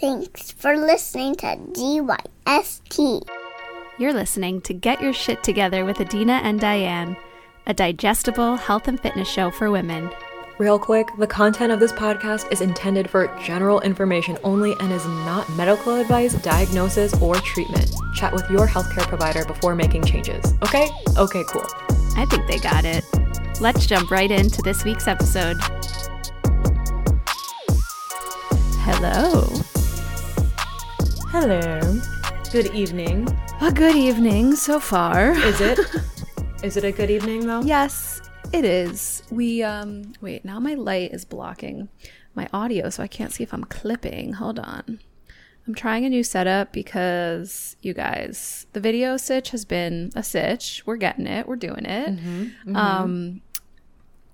Thanks for listening to GYST. You're listening to Get Your Shit Together with Adina and Diane, a digestible health and fitness show for women. Real quick, the content of this podcast is intended for general information only and is not medical advice, diagnosis, or treatment. Chat with your healthcare provider before making changes. Okay? Okay, cool. I think they got it. Let's jump right into this week's episode. Hello. Hello. Good evening. A good evening so far. Is it? is it a good evening though? Yes, it is. We um wait, now my light is blocking my audio so I can't see if I'm clipping. Hold on. I'm trying a new setup because you guys, the video sitch has been a sitch. We're getting it. We're doing it. Mm-hmm, Um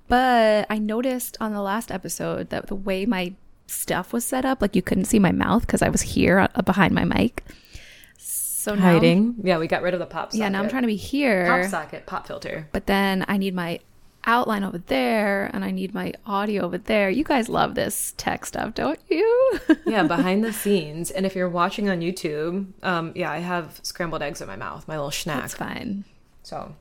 but I noticed on the last episode that the way my stuff was set up, like you couldn't see my mouth because I was here uh, behind my mic. So now, Hiding. Yeah, we got rid of the pop socket. yeah, now I'm trying to be here. pop socket, pop filter. but then I need my outline over there and I need my audio over there. You guys love this tech stuff, don't you? yeah, behind the scenes. And if you're watching on YouTube, um, yeah, I have scrambled eggs in my mouth, my little snack. That's fine. So,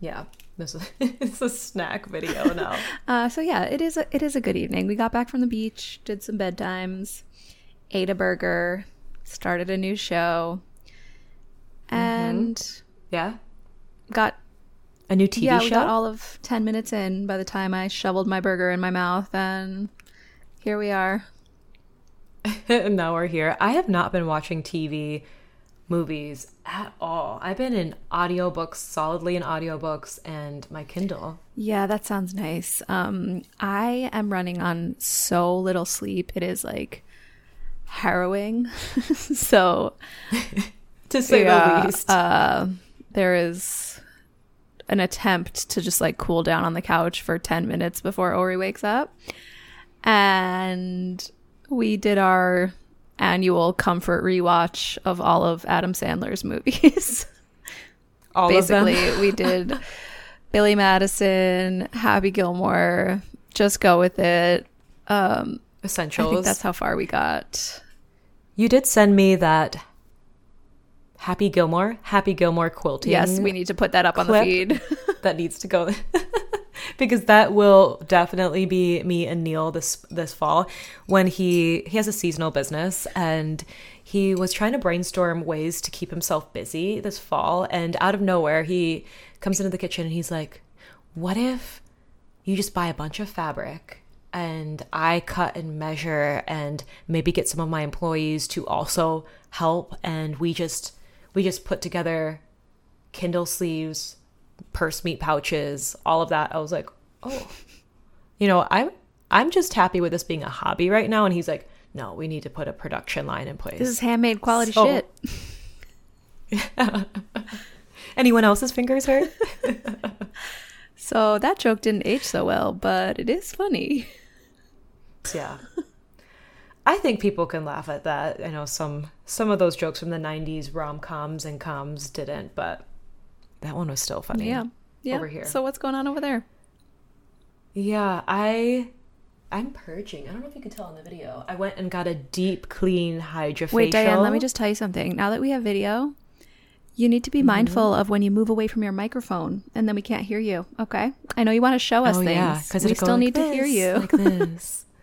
yeah, this is it's a snack video now. Uh, so yeah, it is a it is a good evening. We got back from the beach, did some bedtimes, ate a burger, started a new show, and yeah, got a new TV yeah show. we got all of ten minutes in by the time I shoveled my burger in my mouth, and here we are. now we're here. I have not been watching TV, movies at all. I've been in audiobooks, solidly in audiobooks, and my Kindle. Yeah, that sounds nice. Um, I am running on so little sleep. It is like harrowing. so To say yeah, the least. uh, there is an attempt to just like cool down on the couch for 10 minutes before Ori wakes up. And we did our annual comfort rewatch of all of Adam Sandler's movies. all Basically, of them. we did Billy Madison, Happy Gilmore, just go with it. Um, I think that's how far we got. you did send me that Happy Gilmore, Happy Gilmore quilting. Yes, we need to put that up on the feed. that needs to go because that will definitely be me and Neil this this fall when he he has a seasonal business and he was trying to brainstorm ways to keep himself busy this fall. And out of nowhere he comes into the kitchen and he's like what if you just buy a bunch of fabric and I cut and measure and maybe get some of my employees to also help? And we just we just put together Kindle sleeves, purse meat pouches, all of that. I was like, oh, you know, I'm I'm just happy with this being a hobby right now. And he's like, no, we need to put a production line in place. This is handmade quality So- shit. Anyone else's fingers hurt? So that joke didn't age so well, but it is funny. yeah. I think people can laugh at that. I know some some of those jokes from the '90s rom coms and coms didn't, but that one was still funny. Yeah. Yeah. Over here. So what's going on over there? Yeah, I I'm purging. I don't know if you can tell in the video. I went and got a deep clean hydrofacial. Wait, Diane, let me just tell you something. Now that we have video, you need to Mm-hmm. be mindful of when you move away from your microphone and then we can't hear you. Okay? I know you want to show us Oh things. yeah, because we still need to hear you. like this.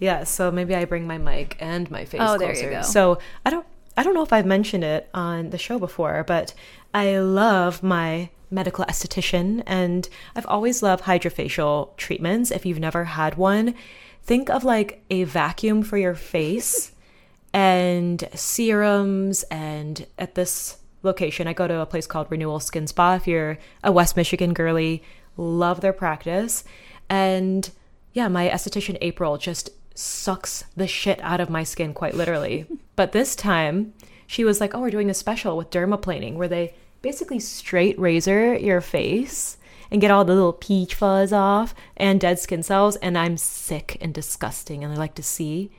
Yeah, so maybe I bring my mic and my face Oh, there you go. So I don't I don't know if I've mentioned it on the show before, but I love my medical esthetician and I've always loved hydrofacial treatments. If you've never had one, think of like a vacuum for your face and serums and at this location I go to a place called Renewal Skin Spa if you're a West Michigan girly. Love their practice. And yeah my esthetician April just sucks the shit out of my skin quite literally. But this time she was like oh we're doing a special with dermaplaning where they basically straight razor your face and get all the little peach fuzz off and dead skin cells and I'm sick and disgusting and I like to see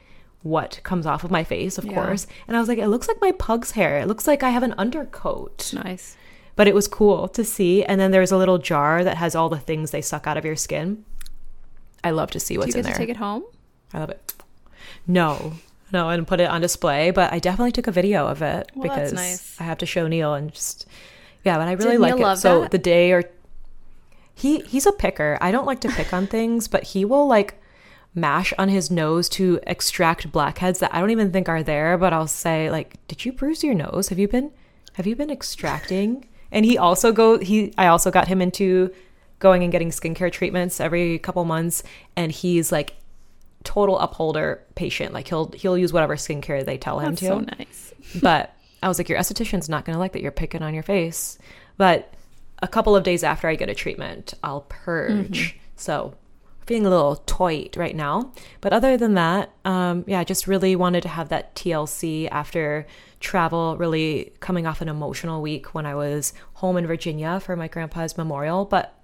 what comes off of my face, of Yeah. course. And I was like, it looks like my pug's hair. It looks like I have an undercoat. Nice. But it was cool to see. And then there's a little jar that has all the things they suck out of your skin. I love to see Do you what's get in to there. take it home? I love it. No, no, and put it on display. But I definitely took a video of it Well, because nice. I have to show Neil and just yeah. But I really Did like it. love so that? the day or he he's a picker. I don't like to pick on things, but he will like mash on his nose to extract blackheads that I don't even think are there. But I'll say like, did you bruise your nose? Have you been have you been extracting? And he also go he I also got him into going and getting skincare treatments every couple months, and he's like total upholder patient. Like he'll he'll use whatever skincare they tell him That's to so nice. but I was like, your esthetician's not going to like that you're picking on your face. But a couple of days after I get a treatment, I'll purge. So feeling a little toit right now. But other than that, um, yeah, I just really wanted to have that TLC after travel, really coming off an emotional week when I was home in Virginia for my grandpa's memorial. But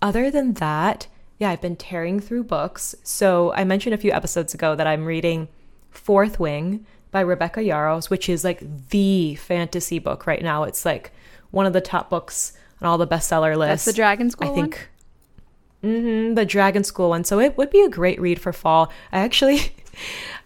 other than that, yeah, I've been tearing through books. So I mentioned a few episodes ago that I'm reading Fourth Wing by Rebecca Yarros, which is like the fantasy book right now. It's like one of the top books on all the bestseller lists. That's the Dragon School I think hmm the Dragon School one. So it would be a great read for fall. I actually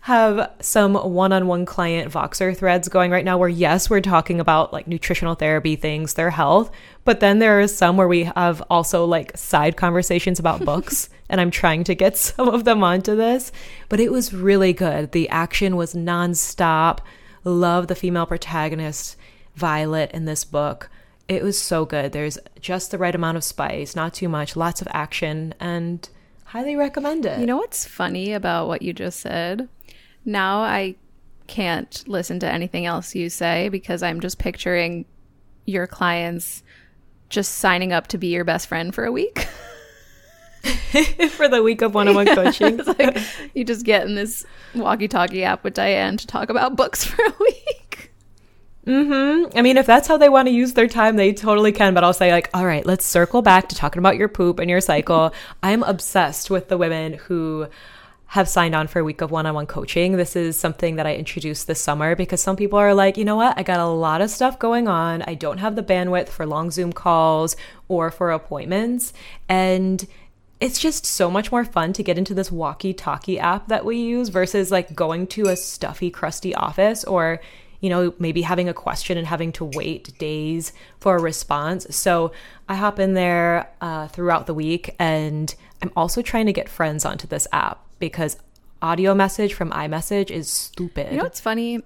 have some one-on-one client Voxer threads going right now where yes, we're talking about like nutritional therapy things, their health, but then there are some where we have also like side conversations about books and I'm trying to get some of them onto this, but it was really good. The action was nonstop. Love the female protagonist Violet in this book. It was so good. There's just the right amount of spice, not too much, lots of action, and highly recommend it. You know what's funny about what you just said? Now I can't listen to anything else you say because I'm just picturing your clients just signing up to be your best friend for a week. for the week of one-on-one coaching. It's like you just get in this walkie-talkie app with Diane to talk about books for a week. Mm-hmm. I mean, if that's how they want to use their time, they totally can. But I'll say, like, all right, let's circle back to talking about your poop and your cycle. I'm obsessed with the women who have signed on for a week of one on one coaching. This is something that I introduced this summer because some people are like, you know what? I got a lot of stuff going on. I don't have the bandwidth for long Zoom calls or for appointments. And it's just so much more fun to get into this walkie talkie app that we use versus like going to a stuffy, crusty office or, you know, maybe having a question and having to wait days for a response. So I hop in there uh, throughout the week and I'm also trying to get friends onto this app because audio message from iMessage is stupid. You know what's funny?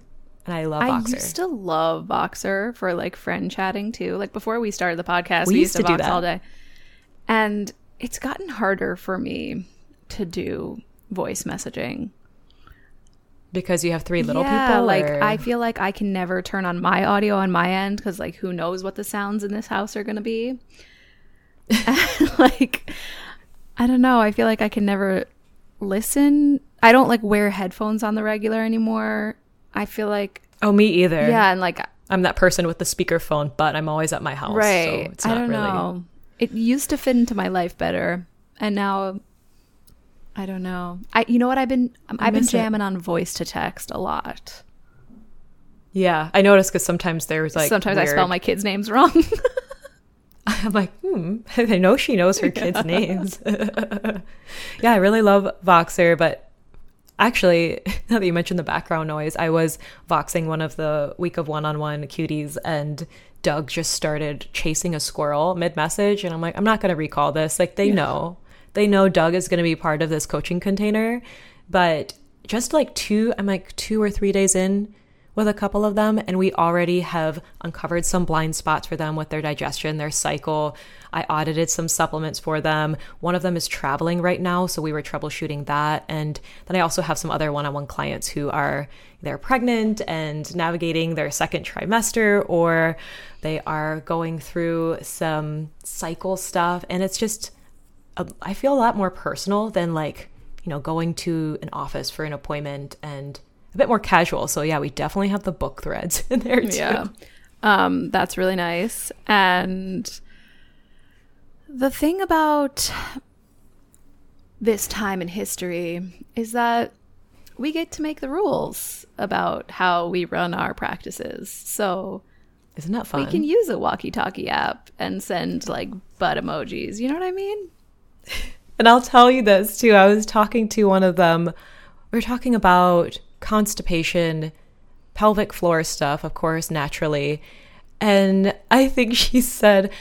and I love I Voxer. used to love Voxer for like friend chatting too. Like before we started the podcast, We we, used used to, to do Vox that. all day. And it's gotten harder for me to do voice messaging. Because you have three little yeah, people. like or- I feel like I can never turn on my audio on my end because like who knows what the sounds in this house are gonna be. like I don't know. I feel like I can never listen. I don't like wear headphones on the regular anymore. I feel like oh me either. yeah, and like I'm that person with the speakerphone, but I'm always at my house. right. So it's I not don't really. know. It used to fit into my life better, and now I don't know. I you know what I've been I've been miss it. jamming on voice to text a lot. Yeah, I noticed because sometimes there's like Sometimes I spell my kids' names wrong. I'm like, hmm, I know she knows her kids' names. yeah, I really love Voxer, but actually, now that you mentioned the background noise, I was voxing one of the week of one on one cuties, and Doug just started chasing a squirrel mid message. And I'm like, I'm not going to recall this. Like, they know. They know Doug is going to be part of this coaching container. But just like two, I'm like two or three days in with a couple of them, and we already have uncovered some blind spots for them with their digestion, their cycle. I audited some supplements for them. One of them is traveling right now, so we were troubleshooting that. And then I also have some other one on one clients who are they're pregnant and navigating their second trimester, or they are going through some cycle stuff. And it's just, a, I feel a lot more personal than like, you know, going to an office for an appointment and a bit more casual. So yeah, we definitely have the book threads in there too. Yeah. Um, that's really nice. And the thing about this time in history is that we get to make the rules about how we run our practices. So Isn't that fun? we can use a walkie talkie app and send like butt emojis. You know what I mean? And I'll tell you this too. I was talking to one of them. We were talking about constipation, pelvic floor stuff, of course, naturally. And I think she said,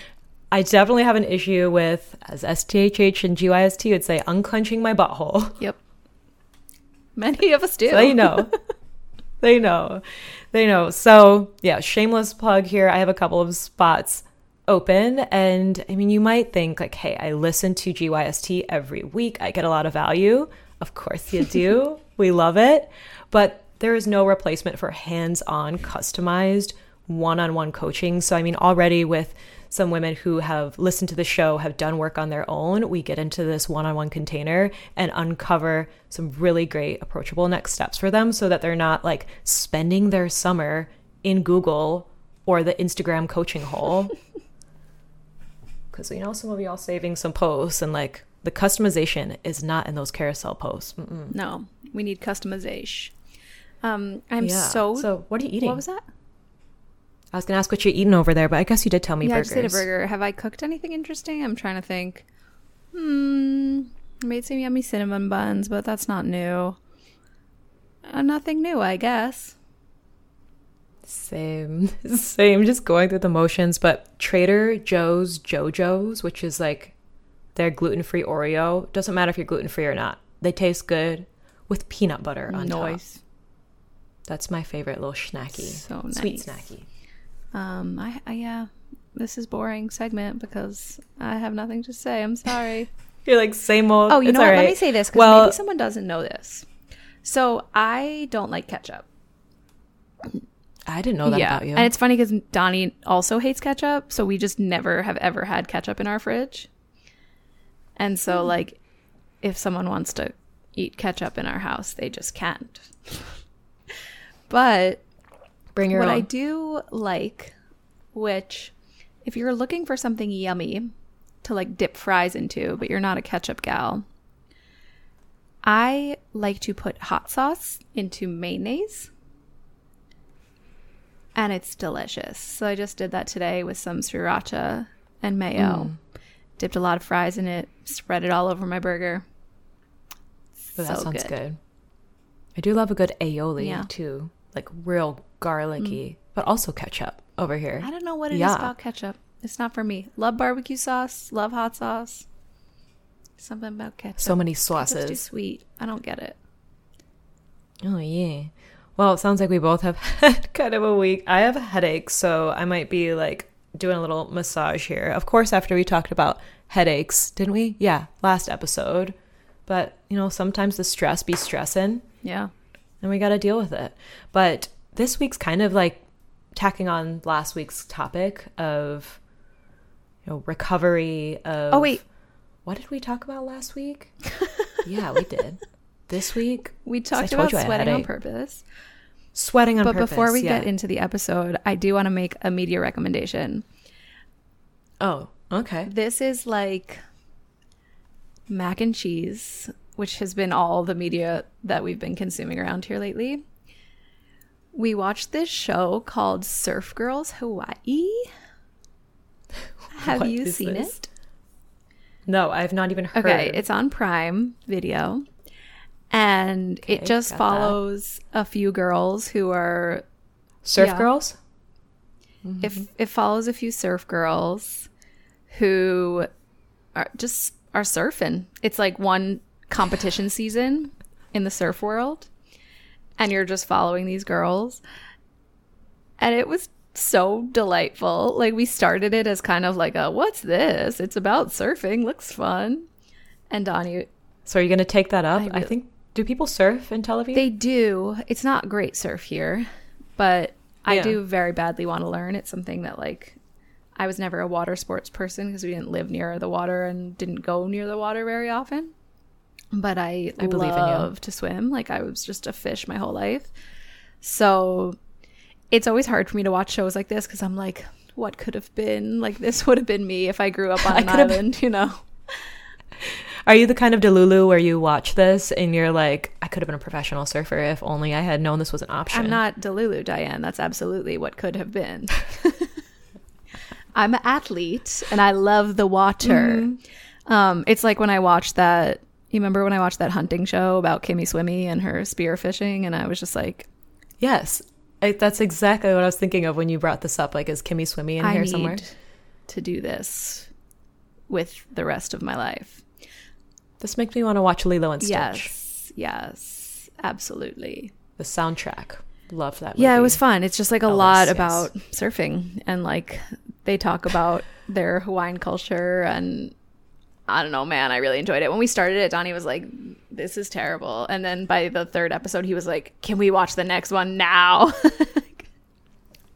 I definitely have an issue with, as STHH and GYST would say, unclenching my butthole. Yep. Many of us do. So they know. they know. They know. So, yeah, shameless plug here. I have a couple of spots open. And I mean, you might think, like, hey, I listen to GYST every week. I get a lot of value. Of course, you do. we love it. But there is no replacement for hands on, customized, one on one coaching. So, I mean, already with some women who have listened to the show have done work on their own, we get into this one on one container and uncover some really great approachable next steps for them so that they're not like spending their summer in Google or the Instagram coaching hole. Because we know some of y'all saving some posts and like the customization is not in those carousel posts. Mm-mm. No, we need customization. Um, I'm Yeah. so. So, what are you eating? What was that? I was gonna ask what you're eating over there, but I guess you did tell me yeah, burgers. I just ate a burger. Have I cooked anything interesting? I'm trying to think. Hmm. I made some yummy cinnamon buns, but that's not new. Uh, nothing new, I guess. Same, same. Just going through the motions. But Trader Joe's JoJo's, which is like their gluten-free Oreo, doesn't matter if you're gluten-free or not. They taste good with peanut butter on top. Noise. That's my favorite little snacky, So sweet snacky. Um. I, I. Yeah. This is boring segment because I have nothing to say. I'm sorry. You're like same old. Oh, you it's know what? all Let me say this because Well, maybe someone doesn't know this. So I don't like ketchup. I didn't know that about you. And it's funny because Donnie also hates ketchup, so we just never have ever had ketchup in our fridge. And so, Hmm. like, if someone wants to eat ketchup in our house, they just can't. but Bring your what own. I do like, which, if you're looking for something yummy to like dip fries into, but you're not a ketchup gal, I like to put hot sauce into mayonnaise. And it's delicious. So I just did that today with some sriracha and mayo. Mm. Dipped a lot of fries in it, spread it all over my burger. Oh, that so sounds good. good. I do love a good aioli Yeah. too, like real garlicky, mm. but also ketchup over here. I don't know what it is Yeah. about ketchup. It's not for me. Love barbecue sauce, love hot sauce. Something about ketchup. So many Ketchup's too sauces. sweet. I don't get it. Oh yeah. Well, it sounds like we both have had kind of a week. I have a headache, so I might be like doing a little massage here. Of course, after we talked about headaches, didn't we? Yeah, last episode. But you know, sometimes the stress be stressing, Yeah. and we got to deal with it. But this week's kind of like tacking on last week's topic of you know recovery. Of Oh wait, what did we talk about last week? yeah, we did. This week, we talked about you I had a sweating on purpose. sweating on But purpose. But before we yeah. get into the episode, I do want to make a media recommendation. Oh, okay. This is like mac and cheese, which has been all the media that we've been consuming around here lately. We watched this show called Surf Girls Hawaii. Have What you seen this? it? No, I've not even heard. Of it. Okay, it's on Prime Video. And Okay, it just got that. follows a few girls who are Surf yeah. Girls. if mm-hmm. it follows a few surf girls who are just are surfing. It's like one competition season in the surf world and you're just following these girls. And it was so delightful. Like we started it as kind of like a what's this? It's about surfing, looks fun. And Donnie So are you going to take that up? I I, think. Do people surf in Tel Aviv? They do. It's not great surf here, but I Yeah. do very badly want to learn. It's something that like I was never a water sports person because we didn't live near the water and didn't go near the water very often. But I, I believe in you. love to swim. Like I was just a fish my whole life. So it's always hard for me to watch shows like this because I'm like, what could have been? Like this would have been me if I grew up on I an island, you know? Are you the kind of Delulu where you watch this and you're like, I could have been a professional surfer if only I had known this was an option? I'm not Delulu, Diane. That's absolutely what could have been. I'm an athlete and I love the water. Mm-hmm. Um, it's like when I watched that You remember when I watched that hunting show about Kimmy Swimmy and her spear fishing, and I was just like, Yes, I, that's exactly what I was thinking of when you brought this up. Like, is Kimmy Swimmy in I here somewhere? to do this with the rest of my life. This makes me want to watch Lilo and Stitch. Yes, yes, absolutely. The soundtrack. Love that. Movie. Yeah, it was fun. It's just like a Elvis, lot yes. about surfing and like they talk about their Hawaiian culture and I don't know, man, I really enjoyed it. When we started it, Donnie was like, "This is terrible," and then by the third episode, he was like, "Can we watch the next one now?"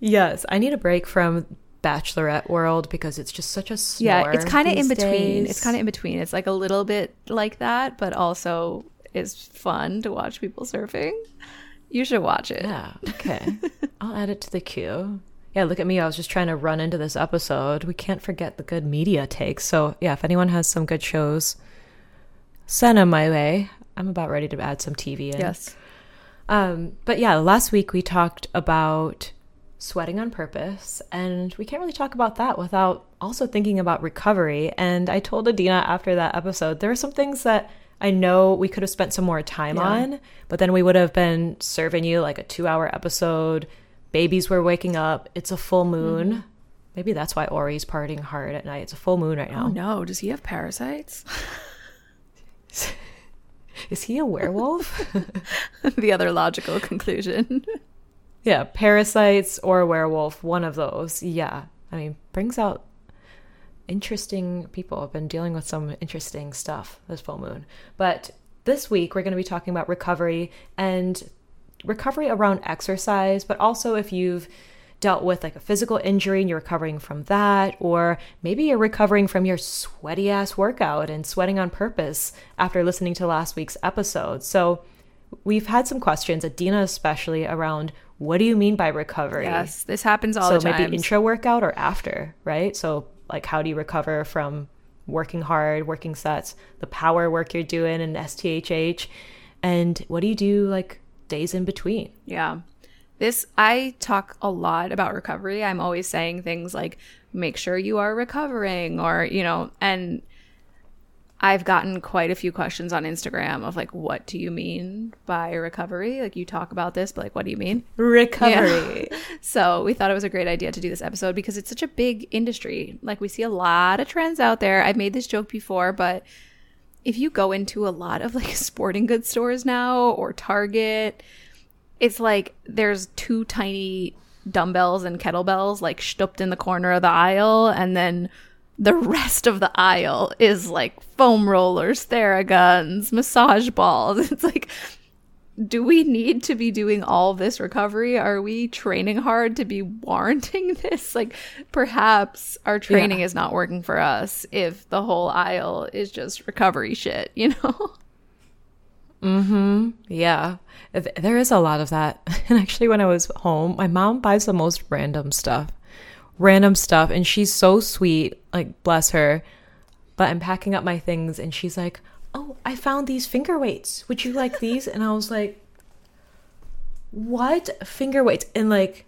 Yes, I need a break from Bachelorette world because it's just such a yeah, it's kind of in between. days. It's kind of in between. It's like a little bit like that, but also is fun to watch people surfing. You should watch it. Yeah. Okay. I'll add it to the queue. Yeah, look at me. I was just trying to run into this episode. We can't forget the good media takes. So, yeah, if anyone has some good shows, send them my way. I'm about ready to add some TV in. Yes. Um, but yeah, last week we talked about sweating on purpose, and we can't really talk about that without also thinking about recovery. And I told Adina after that episode, there are some things that I know we could have spent some more time Yeah. on, but then we would have been serving you like a two hour episode. Babies were waking up. It's a full moon. Mm-hmm. Maybe that's why Ori's partying hard at night. It's a full moon right now. Oh no, does he have parasites? Is he a werewolf? the other logical conclusion. Yeah, parasites or werewolf, one of those. Yeah. I mean, brings out interesting people. I've been dealing with some interesting stuff this full moon. But this week, we're going to be talking about recovery and recovery around exercise, but also if you've dealt with like a physical injury and you're recovering from that, or maybe you're recovering from your sweaty ass workout and sweating on purpose after listening to last week's episode. So, we've had some questions, Adina especially, around what do you mean by recovery? yes, this happens all so the time. So maybe intro workout or after, right? So like how do you recover from working hard, working sets, the power work you're doing in STHH, and what do you do like days in between? Yeah. This, I talk a lot about recovery. I'm always saying things like, make sure you are recovering, or, you know, and I've gotten quite a few questions on Instagram of like, what do you mean by recovery? Like, you talk about this, but like, what do you mean? Recovery. So we thought it was a great idea to do this episode because it's such a big industry. Like we see a lot of trends out there. I've made this joke before, but if you go into a lot of like sporting goods stores now or Target, it's like there's two tiny dumbbells and kettlebells like stooped in the corner of the aisle and then the rest of the aisle is like foam rollers, theraguns, massage balls. It's like do we need to be doing all this recovery? Are we training hard to be warranting this? Like, perhaps our training Yeah. is not working for us if the whole aisle is just recovery shit, you know? Mm hmm. Yeah, there is a lot of that. And actually, when I was home, my mom buys the most random stuff, random stuff, and she's so sweet. Like, bless her. But I'm packing up my things, and she's like, "Oh, I found these finger weights. Would you like these?" And I was like, "What finger weights?" And like,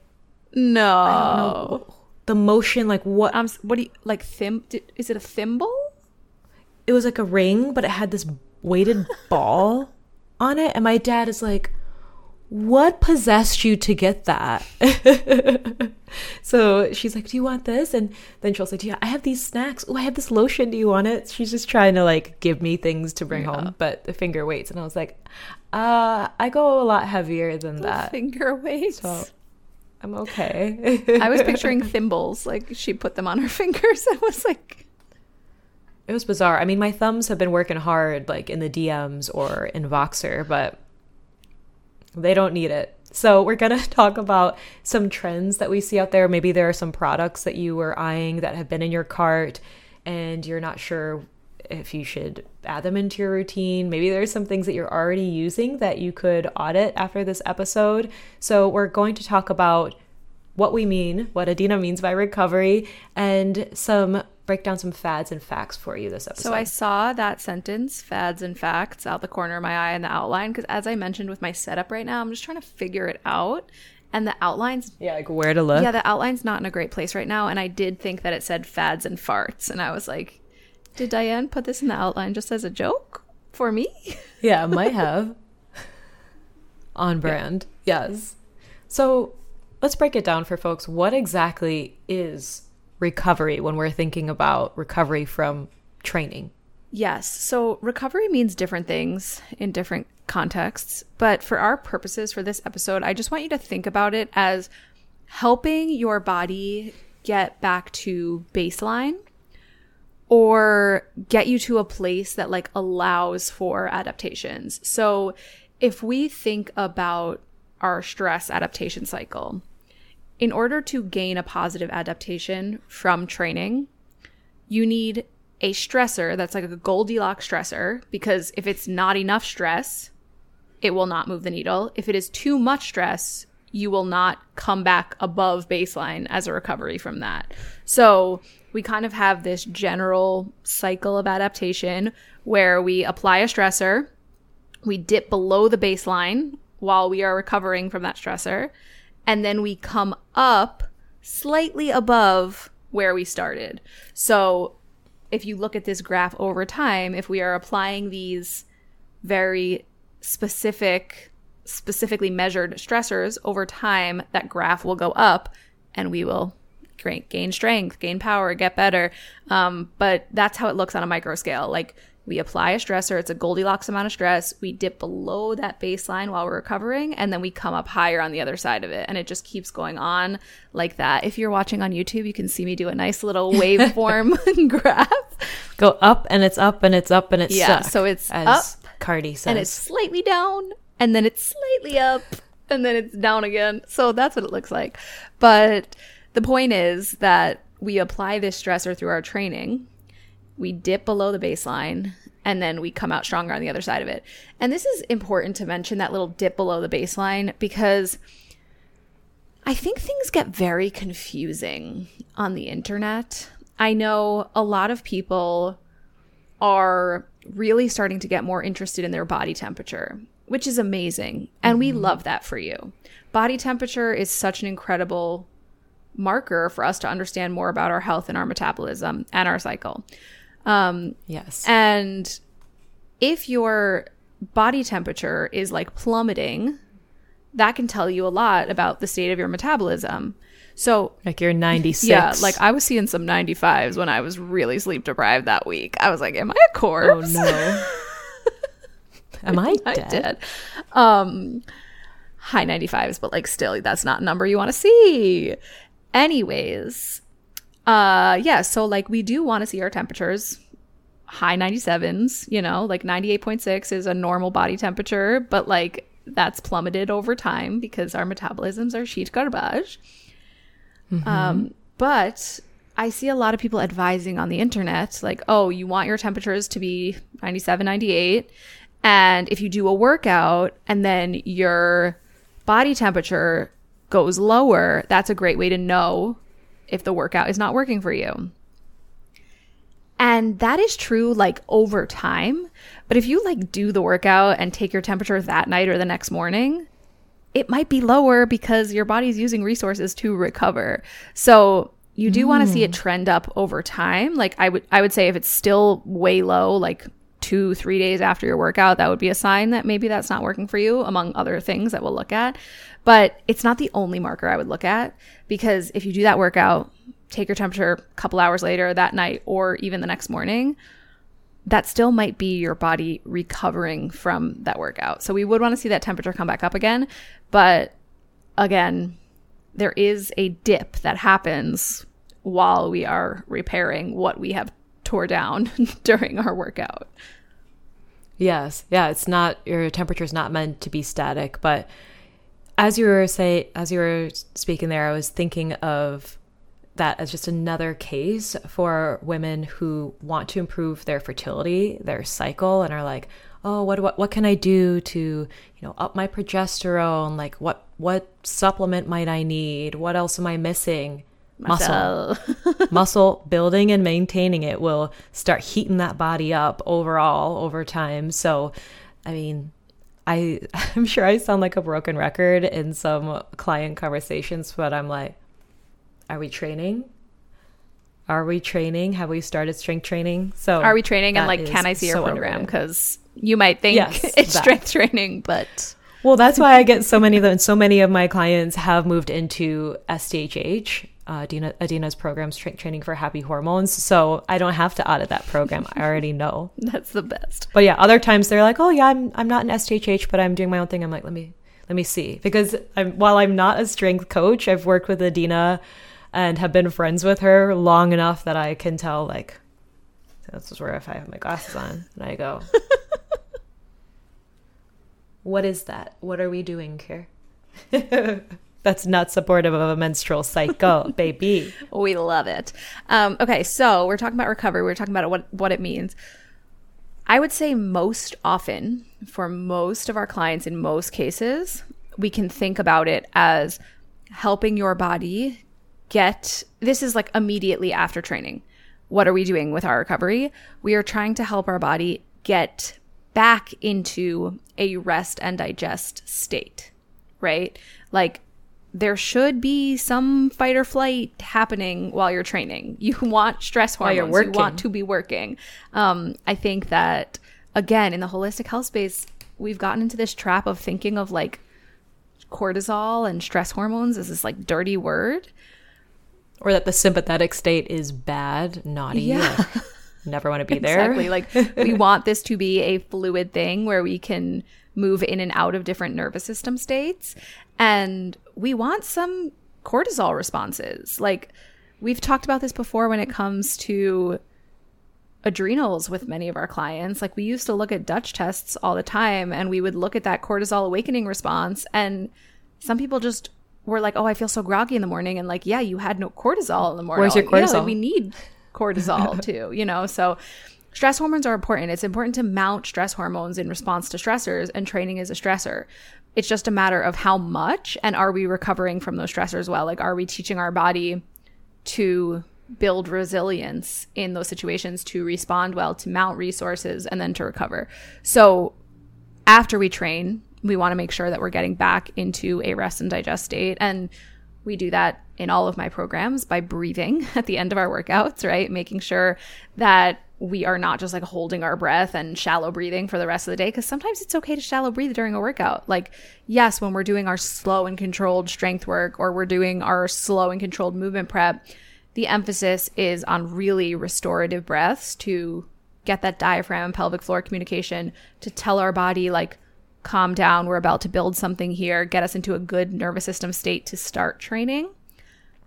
No. I don't know the motion, like what? Um, what do you like? Thim? Is it a thimble? it was like a ring, but it had this weighted ball on it. And my dad is like, What possessed you to get that? so she's like, Do you want this? And then she'll say, Yeah, I have these snacks. Oh, I have this lotion. Do you want it? She's just trying to like give me things to bring home, but the finger weights. And I was like, uh, I go a lot heavier than that. Finger weights. So I'm okay. I was picturing thimbles. Like she put them on her fingers. I was like, It was bizarre. I mean, my thumbs have been working hard, like in the DMs or in Voxer, but they don't need it. So, we're going to talk about some trends that we see out there. Maybe there are some products that you were eyeing that have been in your cart and you're not sure if you should add them into your routine. Maybe there's some things that you're already using that you could audit after this episode. So, we're going to talk about what we mean, what Adina means by recovery, and some break down some fads and facts for you this episode. So I saw that sentence, fads and facts, out the corner of my eye in the outline. Because as I mentioned with my setup right now, I'm just trying to figure it out. And the outline's, yeah, like where to look. yeah, the outline's not in a great place right now. And I did think that it said fads and farts. And I was like, did Diane put this in the outline just as a joke? for me. Yeah, might have. On brand. Yes. So let's break it down for folks. What exactly is recovery when we're thinking about recovery from training? Yes. So recovery means different things in different contexts. But for our purposes for this episode, I just want you to think about it as helping your body get back to baseline or get you to a place that like allows for adaptations. So if we think about our stress adaptation cycle, in order to gain a positive adaptation from training, you need a stressor that's like a Goldilocks stressor because if it's not enough stress, it will not move the needle. If it is too much stress, you will not come back above baseline as a recovery from that. So, we kind of have this general cycle of adaptation where we apply a stressor, we dip below the baseline while we are recovering from that stressor, and then we come up slightly above where we started. So, if you look at this graph over time, if we are applying these very specific, specifically measured stressors over time, that graph will go up and we will gain strength, gain power, get better. Um, but that's how it looks on a micro scale. Like we apply a stressor, it's a Goldilocks amount of stress. We dip below that baseline while we're recovering, and then we come up higher on the other side of it. And it just keeps going on like that. If you're watching on YouTube, you can see me do a nice little waveform graph. Go up and it's up and it's up and it's yeah. stuck, So it's as up Cardi says. and it's slightly down, and then it's slightly up, and then it's down again. So that's what it looks like. But the point is that we apply this stressor through our training. We dip below the baseline and then we come out stronger on the other side of it. And this is important to mention that little dip below the baseline because I think things get very confusing on the internet. I know a lot of people are really starting to get more interested in their body temperature, which is amazing. And we mm-hmm. love that for you. Body temperature is such an incredible marker for us to understand more about our health and our metabolism and our cycle. Um, yes. and if your body temperature is like plummeting, that can tell you a lot about the state of your metabolism. So, like you're 96. yeah, like I was seeing some 95s when I was really sleep deprived that week. I was like, am I a core? oh no. Am I I dead? Um, high 95s, but like still, that's not a number you want to see. Anyways, uh, yeah, so like we do want to see our temperatures high 97s, you know, like 98.6 is a normal body temperature, but like that's plummeted over time because our metabolisms are shit garbage. Um, but I see a lot of people advising on the internet, like, oh, you want your temperatures to be 97, 98. And if you do a workout and then your body temperature goes lower, that's a great way to know if the workout is not working for you. And that is true like over time. But if you like do the workout and take your temperature that night or the next morning, it might be lower because your body's using resources to recover. So you do want to see it mm. trend up over time. Like I would I would say if it's still way low, like two, three days after your workout, that would be a sign that maybe that's not working for you, among other things that we'll look at. But it's not the only marker I would look at because if you do that workout, take your temperature a couple hours later that night or even the next morning, that still might be your body recovering from that workout. So we would want to see that temperature come back up again. But again, there is a dip that happens while we are repairing what we have tore down during our workout. Yes. Yeah, it's not your temperature is not meant to be static, but as you were say as you were speaking there, I was thinking of that as just another case for women who want to improve their fertility, their cycle and are like, "Oh, what what what can I do to, you know, up my progesterone? Like what what supplement might I need? What else am I missing?" Muscle. muscle building and maintaining it will start heating that body up overall over time. So, I mean, I I'm sure I sound like a broken record in some client conversations, but I'm like, are we training? are we training? Have we started strength training? So Are we training? And like, can I see your so program? Because you might think Yes, it's that. strength training, but Well, that's why I get so many of them. So many of my clients have moved into STHH, uh, Adina, Adina's program, strength training for happy hormones. So I don't have to audit that program. I already know. that's the best. But yeah, other times they're like, "Oh yeah, I'm I'm not an STHH, but I'm doing my own thing." I'm like, "Let me let me see," because I'm, while I'm not a strength coach, I've worked with Adina and have been friends with her long enough that I can tell like this is where if I have my glasses on and I go, "What is that? What are we doing here?" That's not supportive of a menstrual cycle, baby. We love it. Um, okay, so we're talking about recovery. We're talking about what what it means. I would say most often for most of our clients, in most cases, we can think about it as helping your body get. This is like immediately after training. What are we doing with our recovery? We are trying to help our body get back into a rest and digest state, right? Like there should be some fight or flight happening while you're training. You want stress While hormones. You want to be working. Um, I think that again in the holistic health space, we've gotten into this trap of thinking of like cortisol and stress hormones as this like dirty word. Or that the sympathetic state is bad, naughty. Yeah. never want to be there. Exactly. Like we want this to be a fluid thing where we can move in and out of different nervous system states. And we want some cortisol responses. Like we've talked about this before when it comes to adrenals with many of our clients. Like we used to look at Dutch tests all the time and we would look at that cortisol awakening response and some people just were like, "Oh, I feel so groggy in the morning." And like, "Yeah, you had no cortisol in the morning." Where's your oh, Yeah, like, cortisol? we need cortisol too, you know. So stress hormones are important. It's important to mount stress hormones in response to stressors and training is a stressor. It's just a matter of how much and are we recovering from those stressors well? Like are we teaching our body to build resilience in those situations to respond well, to mount resources and then to recover. So after we train, we want to make sure that we're getting back into a rest and digest state. And we do that in all of my programs by breathing at the end of our workouts, right? Making sure that we are not just like holding our breath and shallow breathing for the rest of the day. Because sometimes it's okay to shallow breathe during a workout. Like, yes, when we're doing our slow and controlled strength work or we're doing our slow and controlled movement prep, the emphasis is on really restorative breaths to get that diaphragm and pelvic floor communication to tell our body like calm down we're about to build something here get us into a good nervous system state to start training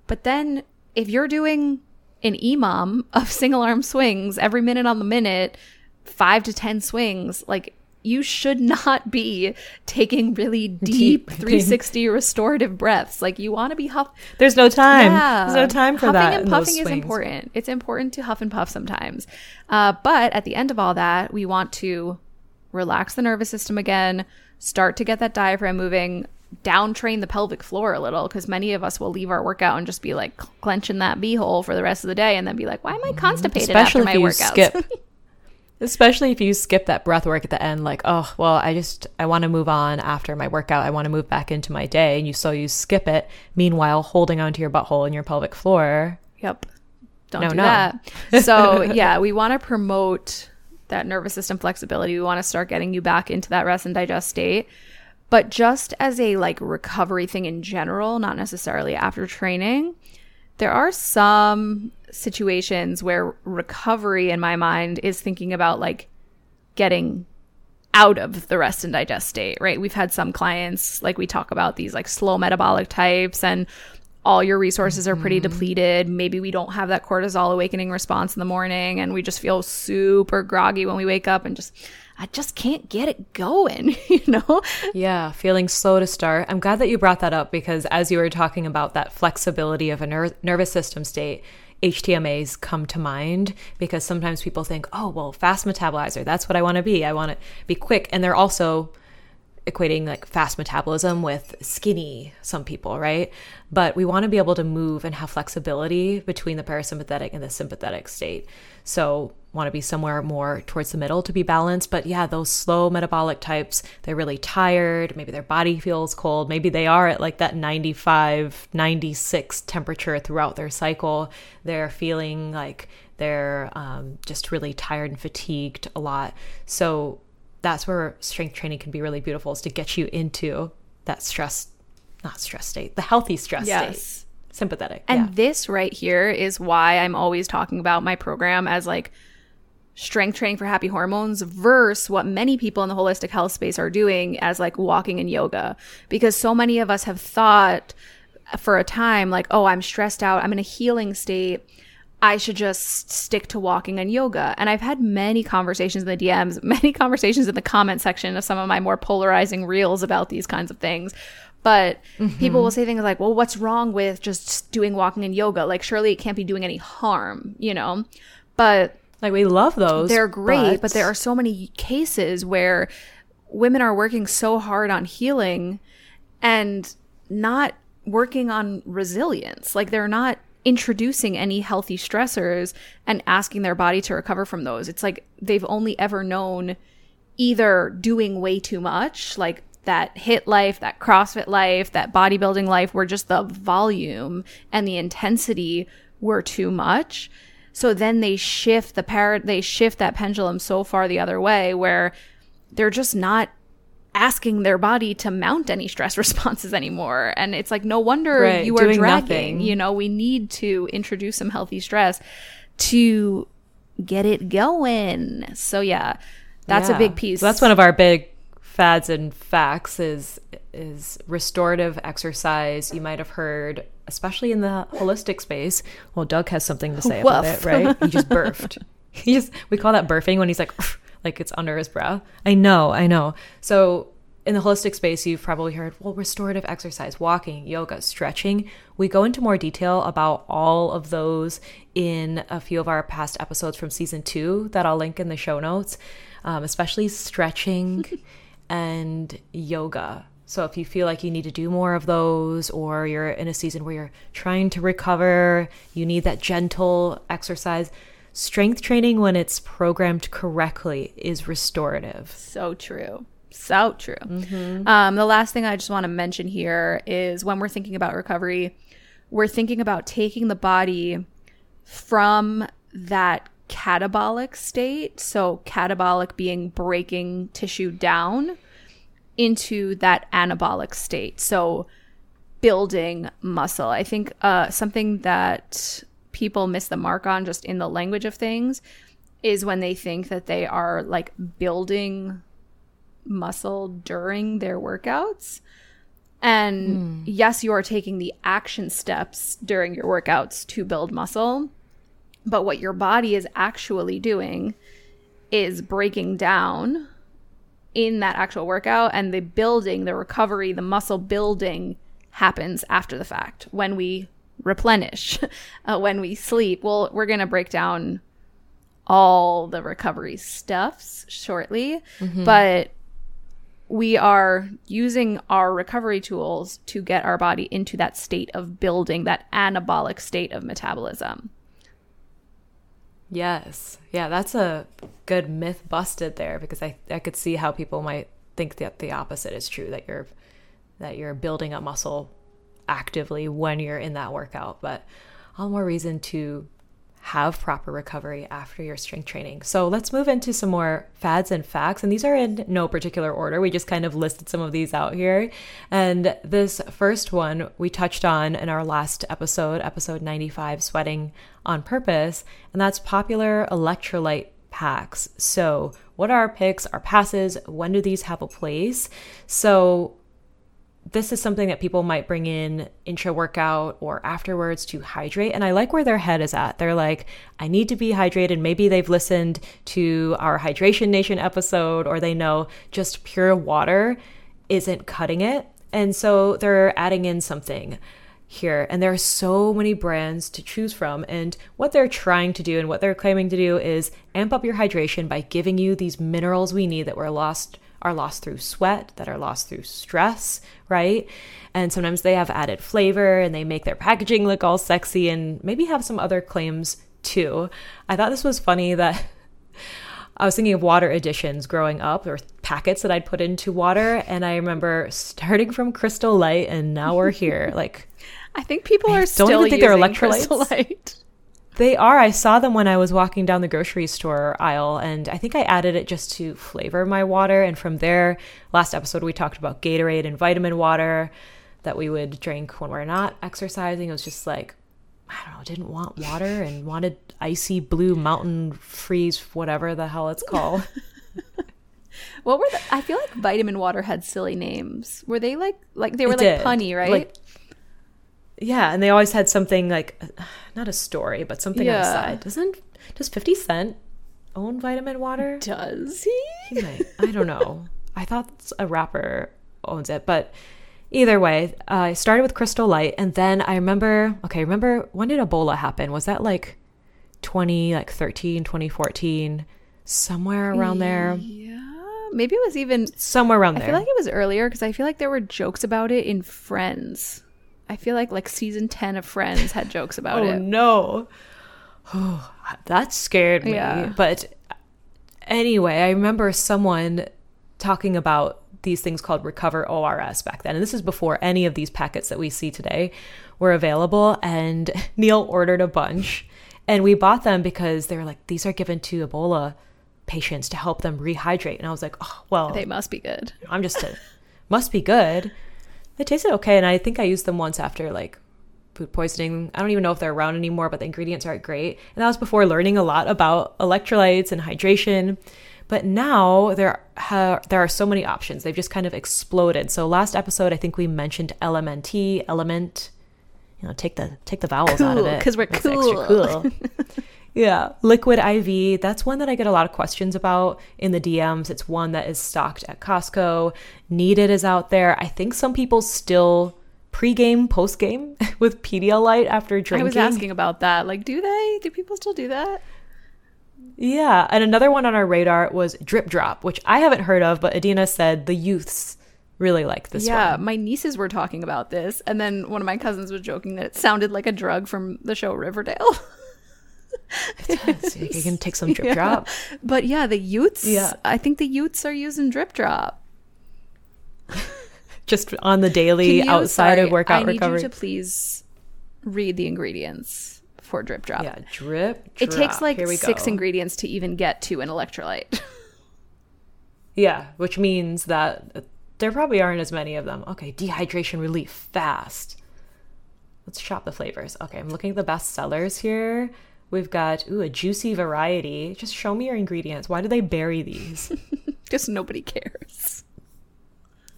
but then if you're doing an EMOM of single arm swings every minute on the minute, five to 10 swings, like you should not be taking really deep, Deep. 360 restorative breaths. Like you want to be huff. There's no time. Yeah. There's no time for Huffing that. Huffing and puffing is important. It's important to huff and puff sometimes. Uh, but at the end of all that, we want to relax the nervous system again, start to get that diaphragm moving, down train the pelvic floor a little because many of us will leave our workout and just be like clenching that beehole for the rest of the day and then be like, why am I mm-hmm. constipated Especially after my if you workout? skip. Especially if you skip that breath work at the end, like, oh, well, I just, I want to move on after my workout. I want to move back into my day. And you, so you skip it. Meanwhile, holding onto your butthole and your pelvic floor. Yep. Don't No, do no. that. So, yeah, we want to promote that nervous system flexibility. We want to start getting you back into that rest and digest state. But just as a like recovery thing in general, not necessarily after training, there are some situations where recovery in my mind is thinking about like getting out of the rest and digest state, right? We've had some clients, like we talk about these like slow metabolic types, and all your resources are pretty mm-hmm. depleted. Maybe we don't have that cortisol awakening response in the morning, and we just feel super groggy when we wake up and just, I just can't get it going, you know? Yeah, feeling slow to start. I'm glad that you brought that up because as you were talking about that flexibility of a ner- nervous system state, HTMAs come to mind because sometimes people think, oh, well, fast metabolizer, that's what I want to be. I want to be quick. And they're also equating like fast metabolism with skinny, some people, right? But we want to be able to move and have flexibility between the parasympathetic and the sympathetic state. So want to be somewhere more towards the middle to be balanced. But yeah, those slow metabolic types, they're really tired. Maybe their body feels cold. Maybe they are at like that 95, 96 temperature throughout their cycle. They're feeling like they're um, just really tired and fatigued a lot. So that's where strength training can be really beautiful is to get you into that stress, not stress state, the healthy stress Yes. state. Sympathetic. And yeah. this right here is why I'm always talking about my program as like strength training for happy hormones versus what many people in the holistic health space are doing as like walking and yoga. Because so many of us have thought for a time, like, oh, I'm stressed out, I'm in a healing state. I should just stick to walking and yoga. And I've had many conversations in the DMs, many conversations in the comment section of some of my more polarizing reels about these kinds of things. But mm-hmm. people will say things like, well, what's wrong with just doing walking and yoga? Like, surely it can't be doing any harm, you know? But like we love those. they're great, but, there are so many cases where women are working so hard on healing and not working on resilience. Like they're not introducing any healthy stressors and asking their body to recover from those. It's like they've only ever known either doing way too much, like that HIIT life, that CrossFit life, that bodybuilding life, where just the volume and the intensity were too much. So then they shift the par they shift that pendulum so far the other way where they're just not asking their body to mount any stress responses anymore. And it's like no wonder Right, you are dragging. nothing. You know, we need to introduce some healthy stress to get it going. So yeah, that's a big piece. So that's one of our big fads and facts is is restorative exercise. You might have heard, especially in the holistic space. Well, Doug has something to say about Woof. it, right? He just burped. he just we call that burping when he's like like it's under his breath. I know, I know. So in the holistic space, you've probably heard, well, restorative exercise, walking, yoga, stretching. We go into more detail about all of those in a few of our past episodes from season two that I'll link in the show notes, um, especially stretching and yoga. So if you feel like you need to do more of those, or you're in a season where you're trying to recover, you need that gentle exercise. Strength training, when it's programmed correctly, is restorative. So true. So true. Um, the last thing I just want to mention here is when we're thinking about recovery, we're thinking about taking the body from that catabolic state. So, catabolic being breaking tissue down into that anabolic state. So, building muscle. I think uh, something that people miss the mark on just in the language of things is when they think that they are like building muscle during their workouts. And yes, you are taking the action steps during your workouts to build muscle. But what your body is actually doing is breaking down in that actual workout and the building, the recovery, the muscle building happens after the fact when we replenish, uh, when we sleep. Well, we're going to break down all the recovery stuffs shortly, but we are using our recovery tools to get our body into that state of building, that anabolic state of metabolism. Yes. Yeah, that's a good myth busted there because I, I could see how people might think that the opposite is true that you're that you're building up muscle actively when you're in that workout, but all more reason to have proper recovery after your strength training. So let's move into some more fads and facts. And these are in no particular order. We just kind of listed some of these out here. And this first one we touched on in our last episode, episode 95, Sweating on Purpose. And that's popular electrolyte packs. So, what are our picks, our passes? When do these have a place? So, this is something that people might bring in intra workout or afterwards to hydrate. And I like where their head is at. They're like, I need to be hydrated. Maybe they've listened to our Hydration Nation episode or they know just pure water isn't cutting it. And so they're adding in something here. And there are so many brands to choose from. And what they're trying to do and what they're claiming to do is amp up your hydration by giving you these minerals we need that were lost are lost through sweat, that are lost through stress, right? And sometimes they have added flavor and they make their packaging look all sexy and maybe have some other claims too. I thought this was funny that I was thinking of water additions growing up or packets that I'd put into water. And I remember starting from Crystal Light and now we're here. Like, I think people I are don't still even think they're electrolytes. Crystal Light. They are. I saw them when I was walking down the grocery store aisle. And I think I added it just to flavor my water. And from there, last episode, we talked about Gatorade and vitamin water that we would drink when we're not exercising. It was just like, I don't know, didn't want water and wanted icy blue mountain freeze, whatever the hell it's called. What were the, I feel like vitamin water had silly names. Were they like like they were It like did. punny, right? Like, yeah, and they always had something like not a story, but something on the side. Doesn't does Fifty Cent own Vitamin Water? Does he? He might. I don't know. I thought a rapper owns it, but either way, uh, I started with Crystal Light, and then I remember. Okay, remember when did Ebola happen? Was that like twenty like 13, 2014, somewhere around there? Yeah. Maybe it was even Somewhere around there. I feel like it was earlier because I feel like there were jokes about it in Friends. I feel like like season 10 of Friends had jokes about oh it. Oh no that scared me Yeah. but anyway i remember someone talking about these things called recover ors back then and this is before any of these packets that we see today were available and neil ordered a bunch and we bought them because they were like these are given to ebola patients to help them rehydrate and i was like oh well They must be good. I'm just a must be good. They tasted okay, and I think I used them once after like food poisoning. I don't even know if they're around anymore, but the ingredients aren't great. And that was before learning a lot about electrolytes and hydration. But now there ha- there are so many options. They've just kind of exploded. So last episode, I think we mentioned LMNT, element. You know, take the take the vowels out of it. Because we're extra cool. Yeah, liquid IV. That's one that I get a lot of questions about in the DMs. It's one that is stocked at Costco. Needed is out there. I think some people still pre-game, post-game with Pedialyte after drinking. I was asking about that. Like, do they? Do people still do that? Yeah, and another one on our radar was Drip Drop, which I haven't heard of, but Adina said the youths really like this yeah, one. my nieces were talking about this, and then one of my cousins was joking that it sounded like a drug from the show Riverdale. So you can take some Drip Yeah. Drop. But yeah, the Utes. Yeah. I think the Utes are using Drip Drop. Just on the daily you- outside sorry, of workout I need recovery. you to please read the ingredients for Drip Drop. yeah, drip, It takes like six go. ingredients to even get to an electrolyte. Yeah, which means that there probably aren't as many of them. Okay, dehydration relief fast. Let's shop the flavors. Okay, I'm looking at the best sellers here. We've got ooh a juicy variety. Just show me your ingredients. Why do they bury these? Because nobody cares.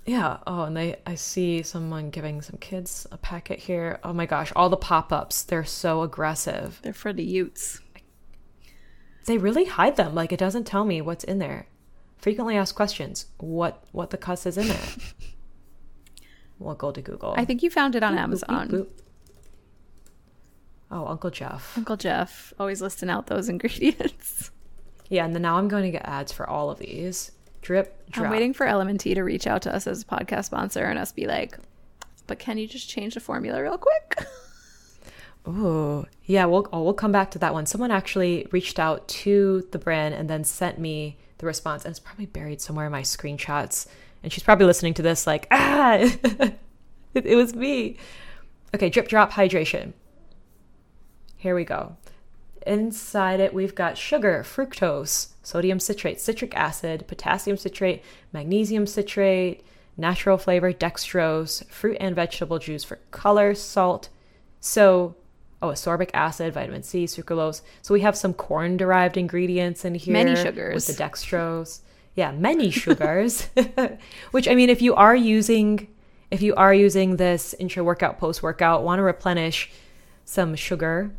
yeah. Oh, and they I see someone giving some kids a packet here. Oh my gosh, all the pop-ups. They're so aggressive. They're for the Utes. They really hide them. Like it doesn't tell me what's in there. Frequently asked questions. What what the cuss is in it? We'll go to Google. I think you found it on Boop, boop, Amazon. boop. Oh, Uncle Jeff. Uncle Jeff always listing out those ingredients. Yeah, and then now I'm going to get ads for all of these. Drip, drop. I'm waiting for Element to reach out to us as a podcast sponsor and us be like, but can you just change the formula real quick? Ooh, yeah. We'll oh, we'll come back to that one. Someone actually reached out to the brand and then sent me the response, and it's probably buried somewhere in my screenshots. And she's probably listening to this like, ah, it, it was me. Okay, drip drop hydration. Here we go. Inside it, we've got sugar, fructose, sodium citrate, citric acid, potassium citrate, magnesium citrate, natural flavor, dextrose, fruit and vegetable juice for color, salt. So, oh, ascorbic acid, vitamin C, sucralose. So we have some corn derived ingredients in here. Many sugars. With the dextrose. Yeah, many sugars. Which, I mean, if you are using. If you are using this intra workout, post workout, want to replenish some sugar,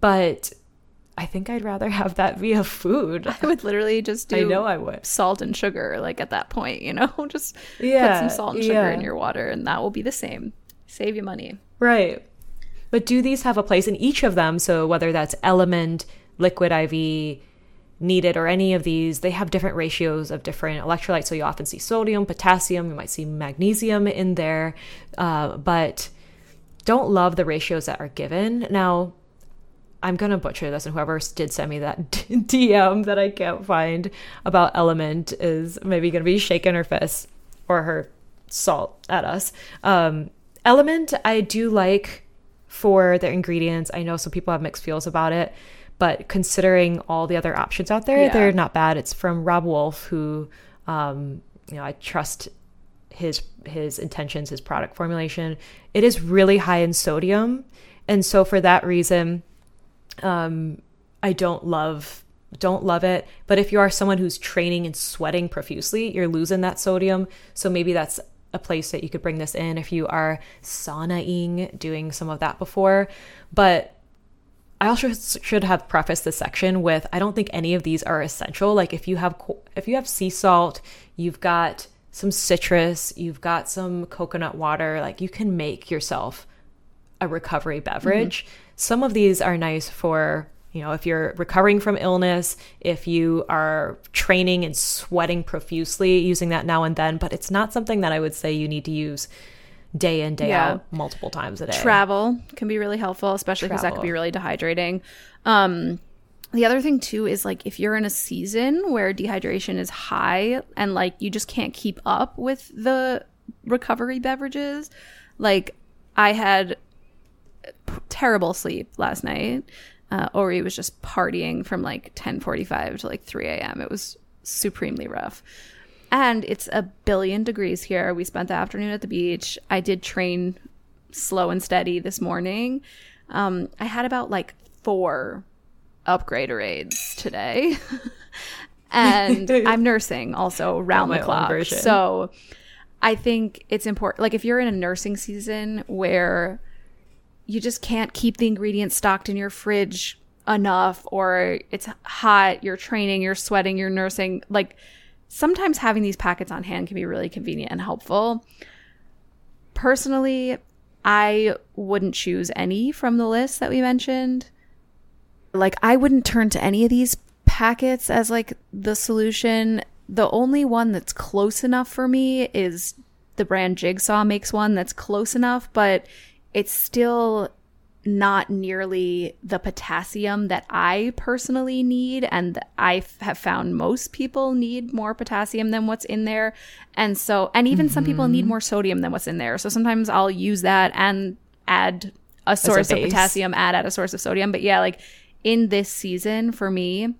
but I think I'd rather have that via food. I would literally just do I know I would. salt and sugar, like at that point, you know? Just Yeah, put some salt and sugar yeah. in your water and that will be the same. Save you money. Right. But do these have a place in each of them? So whether that's element, liquid IV, needed, or any of these, they have different ratios of different electrolytes. So you often see sodium, potassium, you might see magnesium in there, uh, but don't love the ratios that are given. Now, I'm gonna butcher this, and whoever did send me that DM that I can't find about Element is maybe gonna be shaking her fist or her salt at us. Um, Element, I do like for their ingredients. I know some people have mixed feels about it, but considering all the other options out there, Yeah. they're not bad. It's from Robb Wolf, who um, you know I trust his his intentions, his product formulation. It is really high in sodium, and so for that reason, um, I don't love don't love it. But if you are someone who's training and sweating profusely, you're losing that sodium. So maybe that's a place that you could bring this in if you are saunaing, doing some of that before. But I also should have prefaced this section with I don't think any of these are essential. Like if you have if you have sea salt, you've got some citrus, you've got some coconut water, like you can make yourself a recovery beverage. Some of these are nice for, you know, if you're recovering from illness, if you are training and sweating profusely, using that now and then, but it's not something that I would say you need to use day in, day Yeah. out, multiple times a day. travel can be really helpful especially because that could be really dehydrating um the other thing too is like if you're in a season where dehydration is high and like you just can't keep up with the recovery beverages like i had terrible sleep last night uh, ori was just partying from like 10.45 to like 3 a.m it was supremely rough and it's a billion degrees here we spent the afternoon at the beach i did train slow and steady this morning. Um, I had about like four upgraderades today. and I'm nursing also round the clock. So I think it's important. Like if you're in a nursing season where you just can't keep the ingredients stocked in your fridge enough or it's hot, you're training, you're sweating, you're nursing, like sometimes having these packets on hand can be really convenient and helpful. Personally, I wouldn't choose any from the list that we mentioned. Like, I wouldn't turn to any of these packets as like the solution. The only one that's close enough for me is the brand Jigsaw makes one that's close enough, but it's still not nearly the potassium that I personally need. And I have found most people need more potassium than what's in there. And so, and even some people need more sodium than what's in there. So sometimes I'll use that and add a source of potassium, add add a source of sodium. But yeah, like in this season for me,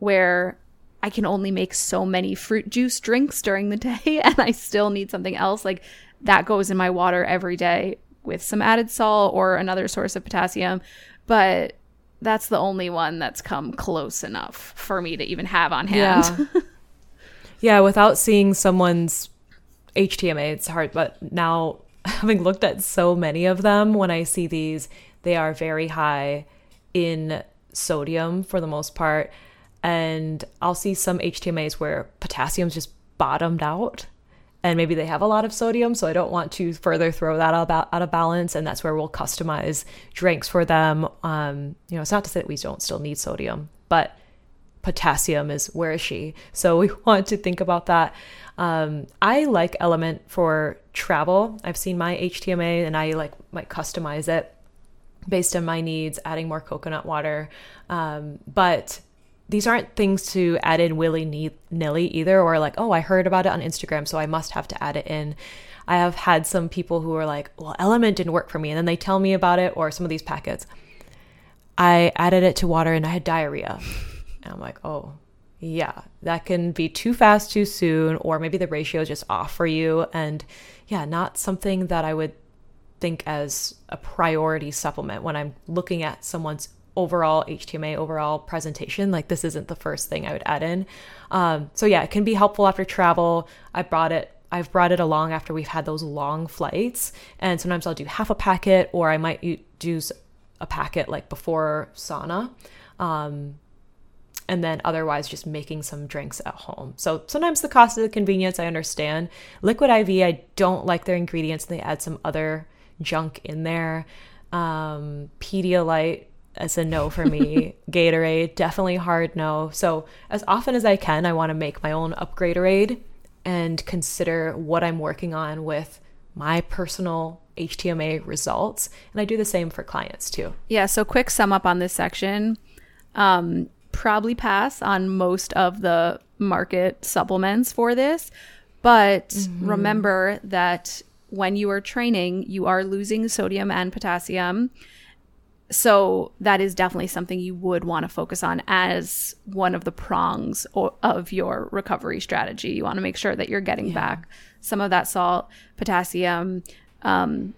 where I can only make so many fruit juice drinks during the day and I still need something else, like that goes in my water every day with some added salt or another source of potassium. But that's the only one that's come close enough for me to even have on hand. Yeah. yeah, without seeing someone's HTMA, it's hard. But now, having looked at so many of them, when I see these, they are very high in sodium for the most part. And I'll see some HTMAs where potassium's just bottomed out. And maybe they have a lot of sodium, so I don't want to further throw that out, of balance. And that's where we'll customize drinks for them. Um, you know, it's not to say that we don't still need sodium, but potassium is where is she so we want to think about that um, i like element for travel i've seen my htma and i like might customize it based on my needs adding more coconut water um, but these aren't things to add in willy-nilly either or like oh i heard about it on instagram so i must have to add it in. I have had some people who are like well element didn't work for me and then they tell me about it or some of these packets. I added it to water and i had diarrhea. And I'm like, oh, yeah, that can be too fast too soon, or maybe the ratio is just off for you. And yeah, not something that I would think as a priority supplement when I'm looking at someone's overall HTMA, overall presentation. Like, this isn't the first thing I would add in. Um, so yeah, it can be helpful after travel. I brought it. I've brought it along after we've had those long flights, and sometimes I'll do half a packet, or I might u- do s- a packet like before sauna. Um, and then otherwise just making some drinks at home. So sometimes the cost of the convenience I understand. Liquid IV, I don't like their ingredients. and They add some other junk in there. Um, Pedialyte is a no for me. Gatorade, definitely hard no. So as often as I can, I want to make my own upgraderade and consider what I'm working on with my personal HTMA results. And I do the same for clients too. Yeah, so quick sum up on this section. Um, probably pass on most of the market supplements for this, but remember that when you are training, you are losing sodium and potassium. So that is definitely something you would want to focus on as one of the prongs o- of your recovery strategy. You want to make sure that you're getting back some of that salt, potassium. Um,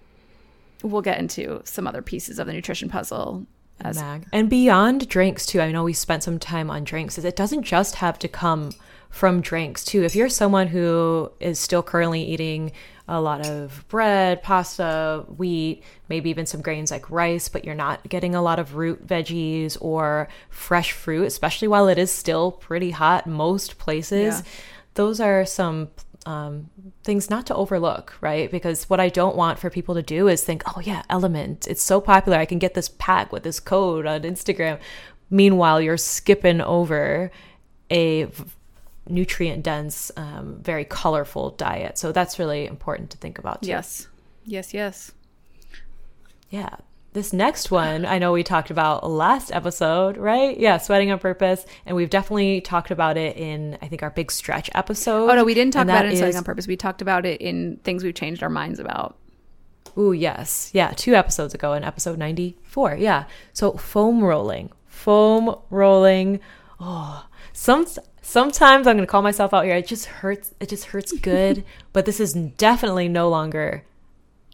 we'll get into some other pieces of the nutrition puzzle as. And beyond drinks too, I know we spent some time on drinks, is it doesn't just have to come from drinks too. If you're someone who is still currently eating a lot of bread, pasta, wheat, maybe even some grains like rice, but you're not getting a lot of root veggies or fresh fruit, especially while it is still pretty hot most places, Yeah. those are some um, things not to overlook, right? Because what I don't want for people to do is think, oh, yeah, Element, it's so popular. I can get this pack with this code on Instagram. Meanwhile, you're skipping over a nutrient dense, um, very colorful diet. So that's really important to think about. Too. Yes. Yes, yes. Yeah. This next one, I know we talked about last episode, right? Yeah, sweating on purpose. And we've definitely talked about it in, I think, our big stretch episode. Oh no, we didn't talk about it in Sweating is- on Purpose. We talked about it in things we've changed our minds about. Ooh, yes. Yeah, two episodes ago in episode 94. Yeah. So foam rolling. Foam rolling. Oh, some sometimes I'm going to call myself out here. It just hurts. It just hurts good, but this is definitely no longer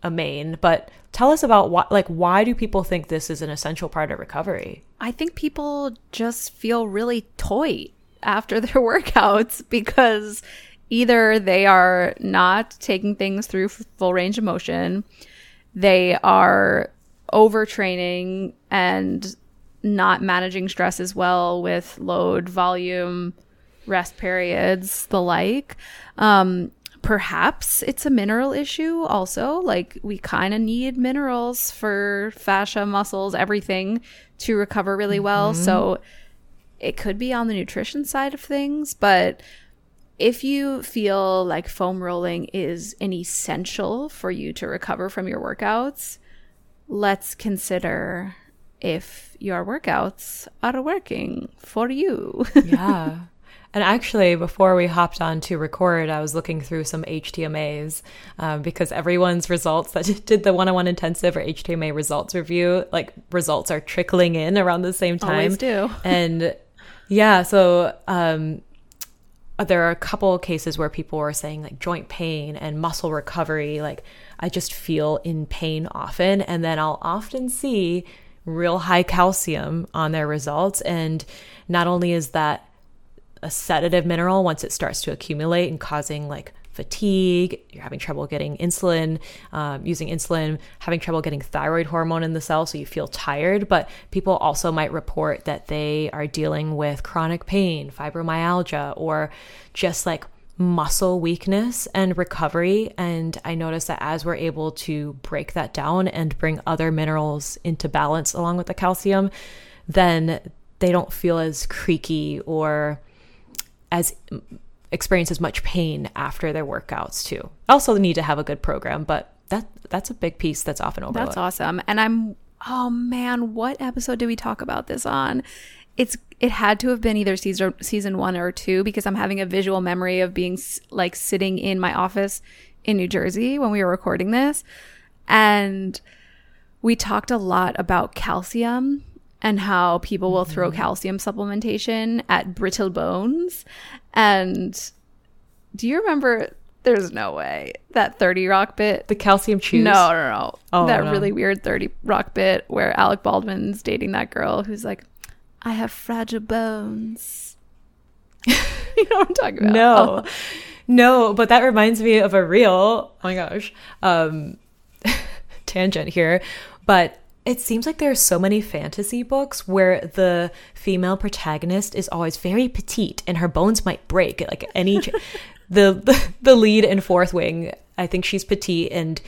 a main, but tell us about what like why do people think this is an essential part of recovery? I think people just feel really toy after their workouts because either they are not taking things through full range of motion, they are overtraining and not managing stress as well with load, volume, rest periods, the like. Um, perhaps it's a mineral issue also. Like we kind of need minerals for fascia, muscles, everything to recover really well. So it could be on the nutrition side of things, but if you feel like foam rolling is an essential for you to recover from your workouts, let's consider if your workouts are working for you. yeah. And actually, before we hopped on to record, I was looking through some HTMAs um, because everyone's results that did the one on one intensive or HTMA results review, like results are trickling in around the same time. Always do. And yeah, so um, there are a couple of cases where people were saying like joint pain and muscle recovery. Like, I just feel in pain often. And then I'll often see real high calcium on their results. And not only is that a sedative mineral once it starts to accumulate and causing like fatigue, you're having trouble getting insulin, um, using insulin, having trouble getting thyroid hormone in the cell, so you feel tired. But people also might report that they are dealing with chronic pain, fibromyalgia, or just like muscle weakness and recovery. And I notice that as we're able to break that down and bring other minerals into balance along with the calcium, then they don't feel as creaky or as experience as much pain after their workouts too. Also need to have a good program, but that that's a big piece that's often overlooked. That's awesome. And I'm oh man, what episode did we talk about this on? It's it had to have been either season season 1 or 2 because I'm having a visual memory of being like sitting in my office in New Jersey when we were recording this and we talked a lot about calcium and how people will throw calcium supplementation at brittle bones and do you remember there's no way that 30 rock bit The calcium chews. no, no, no. Oh, that no. really weird 30 rock bit where Alec Baldwin's dating that girl who's like, I have fragile bones. you know what I'm talking about? No. No, but that reminds me of a real, oh my gosh, um, tangent here. But it seems like there are so many fantasy books where the female protagonist is always very petite and her bones might break like any ch- the, the the lead in Fourth Wing. I think she's petite and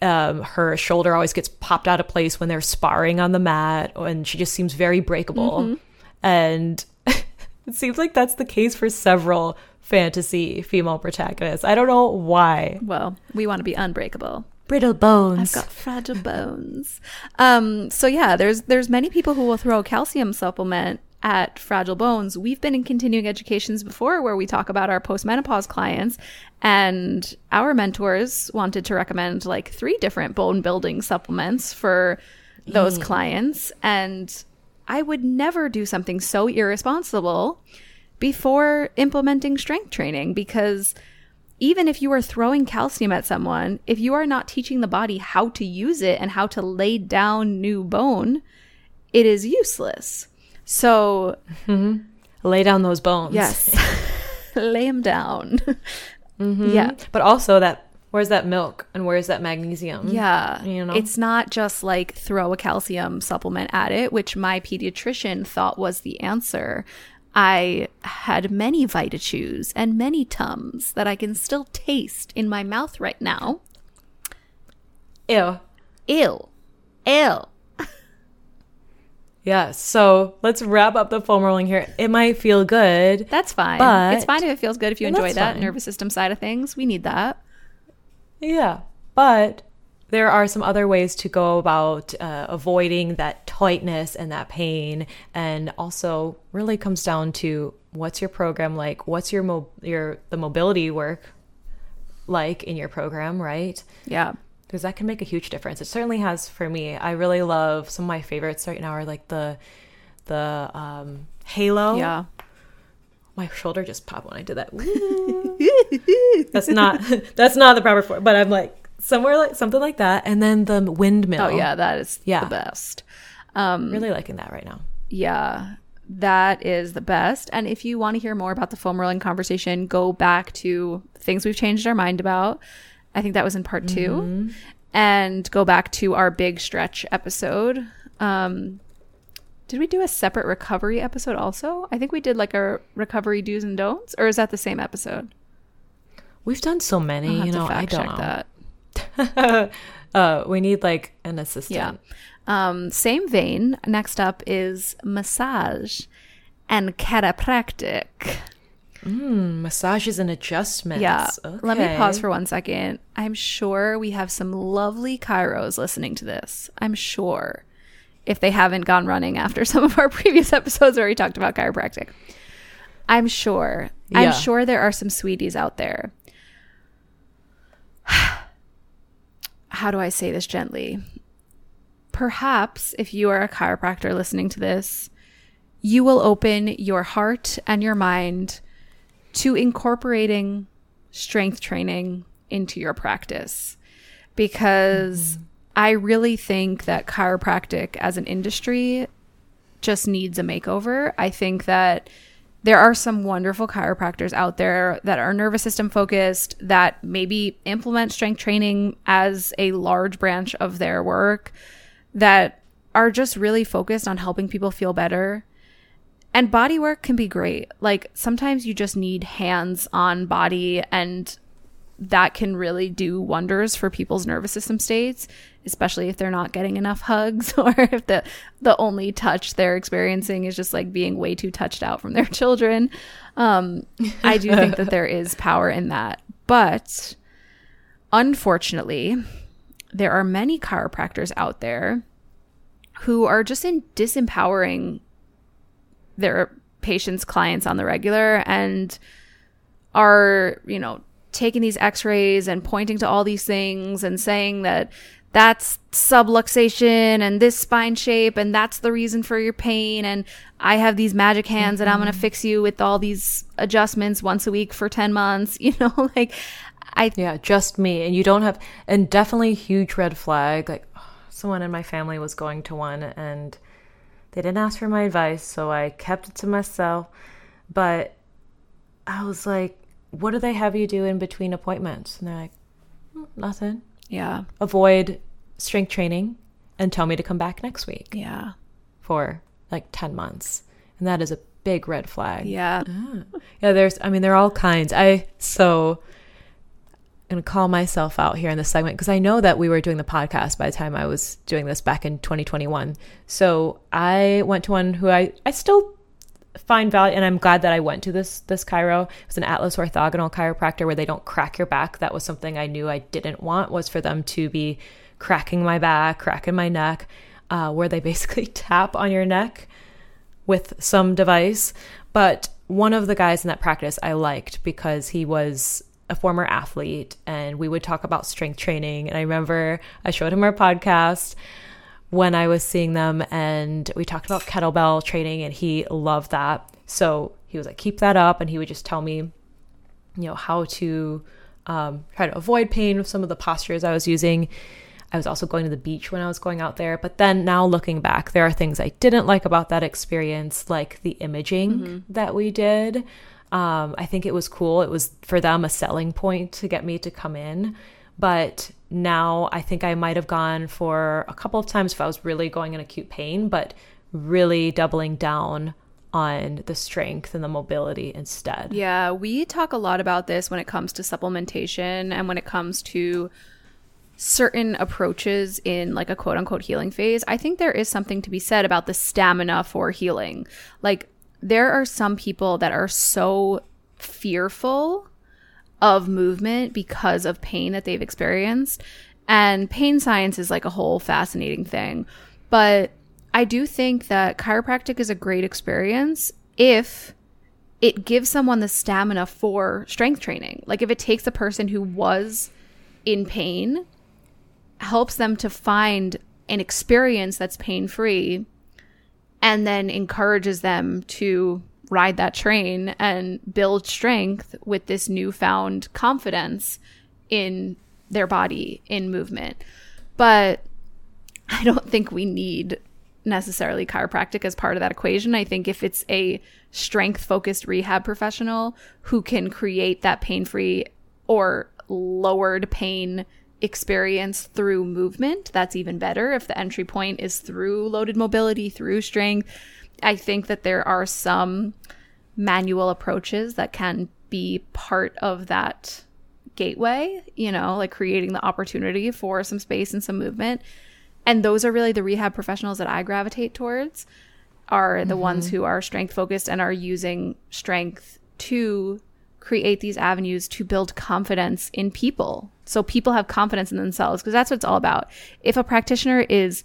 um, her shoulder always gets popped out of place when they're sparring on the mat, and she just seems very breakable. And it seems like that's the case for several fantasy female protagonists. I don't know why. Well, we want to be unbreakable. Brittle bones. I've got fragile bones. Um, so yeah, there's there's many people who will throw a calcium supplement at fragile bones. We've been in continuing educations before where we talk about our postmenopause clients and our mentors wanted to recommend like three different bone building supplements for those clients and I would never do something so irresponsible before implementing strength training because even if you are throwing calcium at someone, if you are not teaching the body how to use it and how to lay down new bone, it is useless. So, mm-hmm. Lay down those bones. yes, lay them down. Mm-hmm. Yeah. But also that where's that milk and where's that magnesium? Yeah. You know? It's not just like throw a calcium supplement at it, which my pediatrician thought was the answer. I had many Vita Chews and many Tums that I can still taste in my mouth right now. Ew. Ew. Ew. Yeah. So let's wrap up the foam rolling here. It might feel good. That's fine. But- it's fine if it feels good if you enjoy that fine. nervous system side of things. We need that. Yeah. But there are some other ways to go about uh, avoiding that tightness and that pain. And also really comes down to what's your program like? What's your mo- your the mobility work like in your program, right? Yeah. because that can make a huge difference. It certainly has for me. I really love some of my favorites right now are like the the um, Halo. Yeah. my shoulder just popped when I did that. that's not that's not the proper form, but I'm like somewhere like something like that, and then the windmill. Oh, yeah. That is Yeah. the best. Um, really liking that right now. Yeah, that is the best. And if you want to hear more about the foam rolling conversation, go back to things we've changed our mind about. I think that was in part 2 And go back to our big stretch episode. Um, did we do a separate recovery episode also? I think we did like a recovery do's and don'ts, or is that the same episode? We've done so many, you know. I fact don't know. that. uh, we need like an assistant. Yeah. Um, same vein. Next up is massage and chiropractic. Mm, massages and adjustments. Yeah. Let me pause for one second. I'm sure we have some lovely chiros listening to this. I'm sure. If they haven't gone running after some of our previous episodes where we talked about chiropractic. I'm sure. Yeah. I'm sure there are some sweeties out there. How do I say this gently? Perhaps if you are a chiropractor listening to this, you will open your heart and your mind to incorporating strength training into your practice because mm-hmm. I really think that chiropractic as an industry just needs a makeover. I think that there are some wonderful chiropractors out there that are nervous system focused that maybe implement strength training as a large branch of their work that are just really focused on helping people feel better. And body work can be great. Like sometimes you just need hands on body and that can really do wonders for people's nervous system states, especially if they're not getting enough hugs or if the the only touch they're experiencing is just like being way too touched out from their children. Um, I do think that there is power in that, but unfortunately, there are many chiropractors out there who are just in disempowering their patients clients on the regular and are you know taking these x-rays and pointing to all these things and saying that that's subluxation and this spine shape and that's the reason for your pain and i have these magic hands and i'm going to fix you with all these adjustments once a week for 10 months you know like i Yeah, just me. And you don't have, and definitely huge red flag. Like, someone in my family was going to one and they didn't ask for my advice, so I kept it to myself. But I was like, what do they have you do in between appointments? And they're like, "Hmm, nothing. Yeah Avoid strength training and tell me to come back next week yeah for like 10 months. And that is a big red flag. yeah ah. Yeah, there's, I mean, there are all kinds. I, so, I'm going to call myself out here in this segment because I know that we were doing the podcast by the time I was doing this back in 2021. So I went to one who I, I still find value and I'm glad that I went to this this chiro. It was an Atlas orthogonal chiropractor where they don't crack your back. That was something I knew I didn't want was for them to be cracking my back, cracking my neck, uh, where they basically tap on your neck with some device. But one of the guys in that practice I liked because he was a former athlete and we would talk about strength training. And I remember I showed him our podcast when I was seeing them and we talked about kettlebell training and he loved that. So he was like, keep that up. And he would just tell me, you know, how to um, try to avoid pain with some of the postures I was using. I was also going to the beach when I was going out there. But then now looking back, there are things I didn't like about that experience, like the imaging mm-hmm. that we did. Um, I think it was cool. It was for them a selling point to get me to come in. But now I think I might have gone for a couple of times if I was really going in acute pain, but really doubling down on the strength and the mobility instead. Yeah, we talk a lot about this when it comes to supplementation and when it comes to certain approaches in like a quote unquote healing phase, I think there is something to be said about the stamina for healing. Like, there are some people that are so fearful of movement because of pain that they've experienced. And pain science is like a whole fascinating thing. But I do think that chiropractic is a great experience if it gives someone the stamina for strength training. Like if it takes a person who was in pain helps them to find an experience that's pain free and then encourages them to ride that train and build strength with this newfound confidence in their body in movement. But I don't think we need necessarily chiropractic as part of that equation. I think if it's a strength focused rehab professional who can create that pain free or lowered pain experience through movement, that's even better. If the entry point is through loaded mobility, through strength, I think that there are some manual approaches that can be part of that gateway, you know, like creating the opportunity for some space and some movement. And those are really the rehab professionals that I gravitate towards are the mm-hmm. ones who are strength focused and are using strength to create these avenues to build confidence in people. So people have confidence in themselves because that's what it's all about. If a practitioner is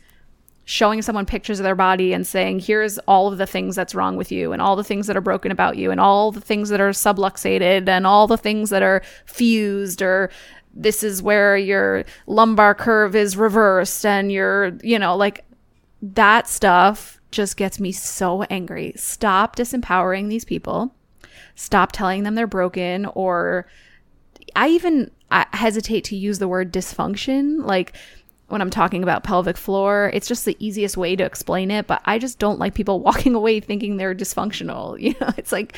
showing someone pictures of their body and saying, here's all of the things that's wrong with you and all the things that are broken about you and all the things that are subluxated and all the things that are fused or this is where your lumbar curve is reversed and you're, you know, like that stuff just gets me so angry. Stop disempowering these people stop telling them they're broken or I even I hesitate to use the word dysfunction like when I'm talking about pelvic floor, it's just the easiest way to explain it, but I just don't like people walking away thinking they're dysfunctional. You know, it's like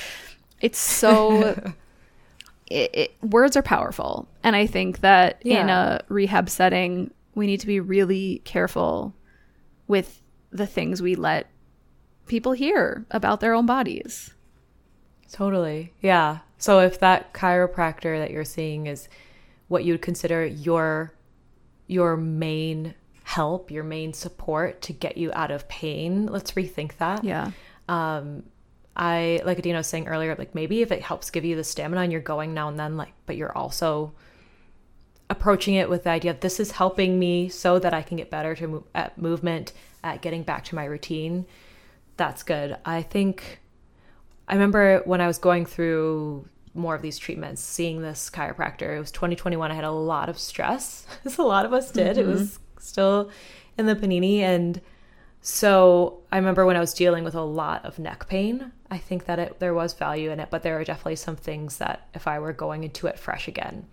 it's so it, it, words are powerful. And I think that yeah. in a rehab setting, we need to be really careful with the things we let people hear about their own bodies. Totally. Yeah. So if that chiropractor that you're seeing is what you would consider your your main help, your main support to get you out of pain, let's rethink that. Yeah. Um I like Adina was saying earlier, like maybe if it helps give you the stamina and you're going now and then, like, but you're also approaching it with the idea of this is helping me so that I can get better to move at movement, at getting back to my routine. That's good. I think I remember when I was going through more of these treatments, seeing this chiropractor. It was 2021. I had a lot of stress, as a lot of us did. Mm-hmm. It was still in the panini. And so I remember when I was dealing with a lot of neck pain, I think that it, there was value in it, but there are definitely some things that if I were going into it fresh again,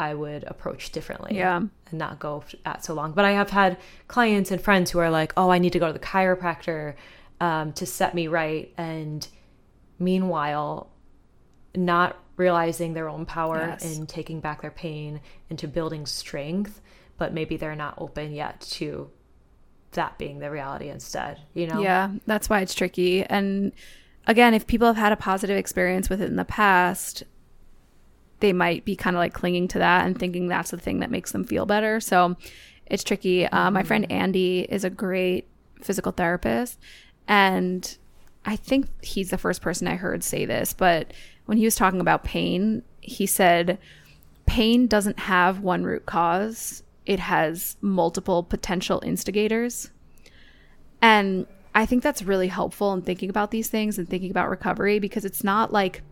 I would approach differently. Yeah. And not go at so long. But I have had clients and friends who are like, oh, I need to go to the chiropractor um, to set me right. And meanwhile not realizing their own power yes. in taking back their pain into building strength but maybe they're not open yet to that being the reality instead you know yeah that's why it's tricky and again if people have had a positive experience with it in the past they might be kind of like clinging to that and thinking that's the thing that makes them feel better so it's tricky uh, my friend mm-hmm. andy is a great physical therapist and I think he's the first person I heard say this, but when he was talking about pain, he said pain doesn't have one root cause, it has multiple potential instigators. And I think that's really helpful in thinking about these things and thinking about recovery because it's not like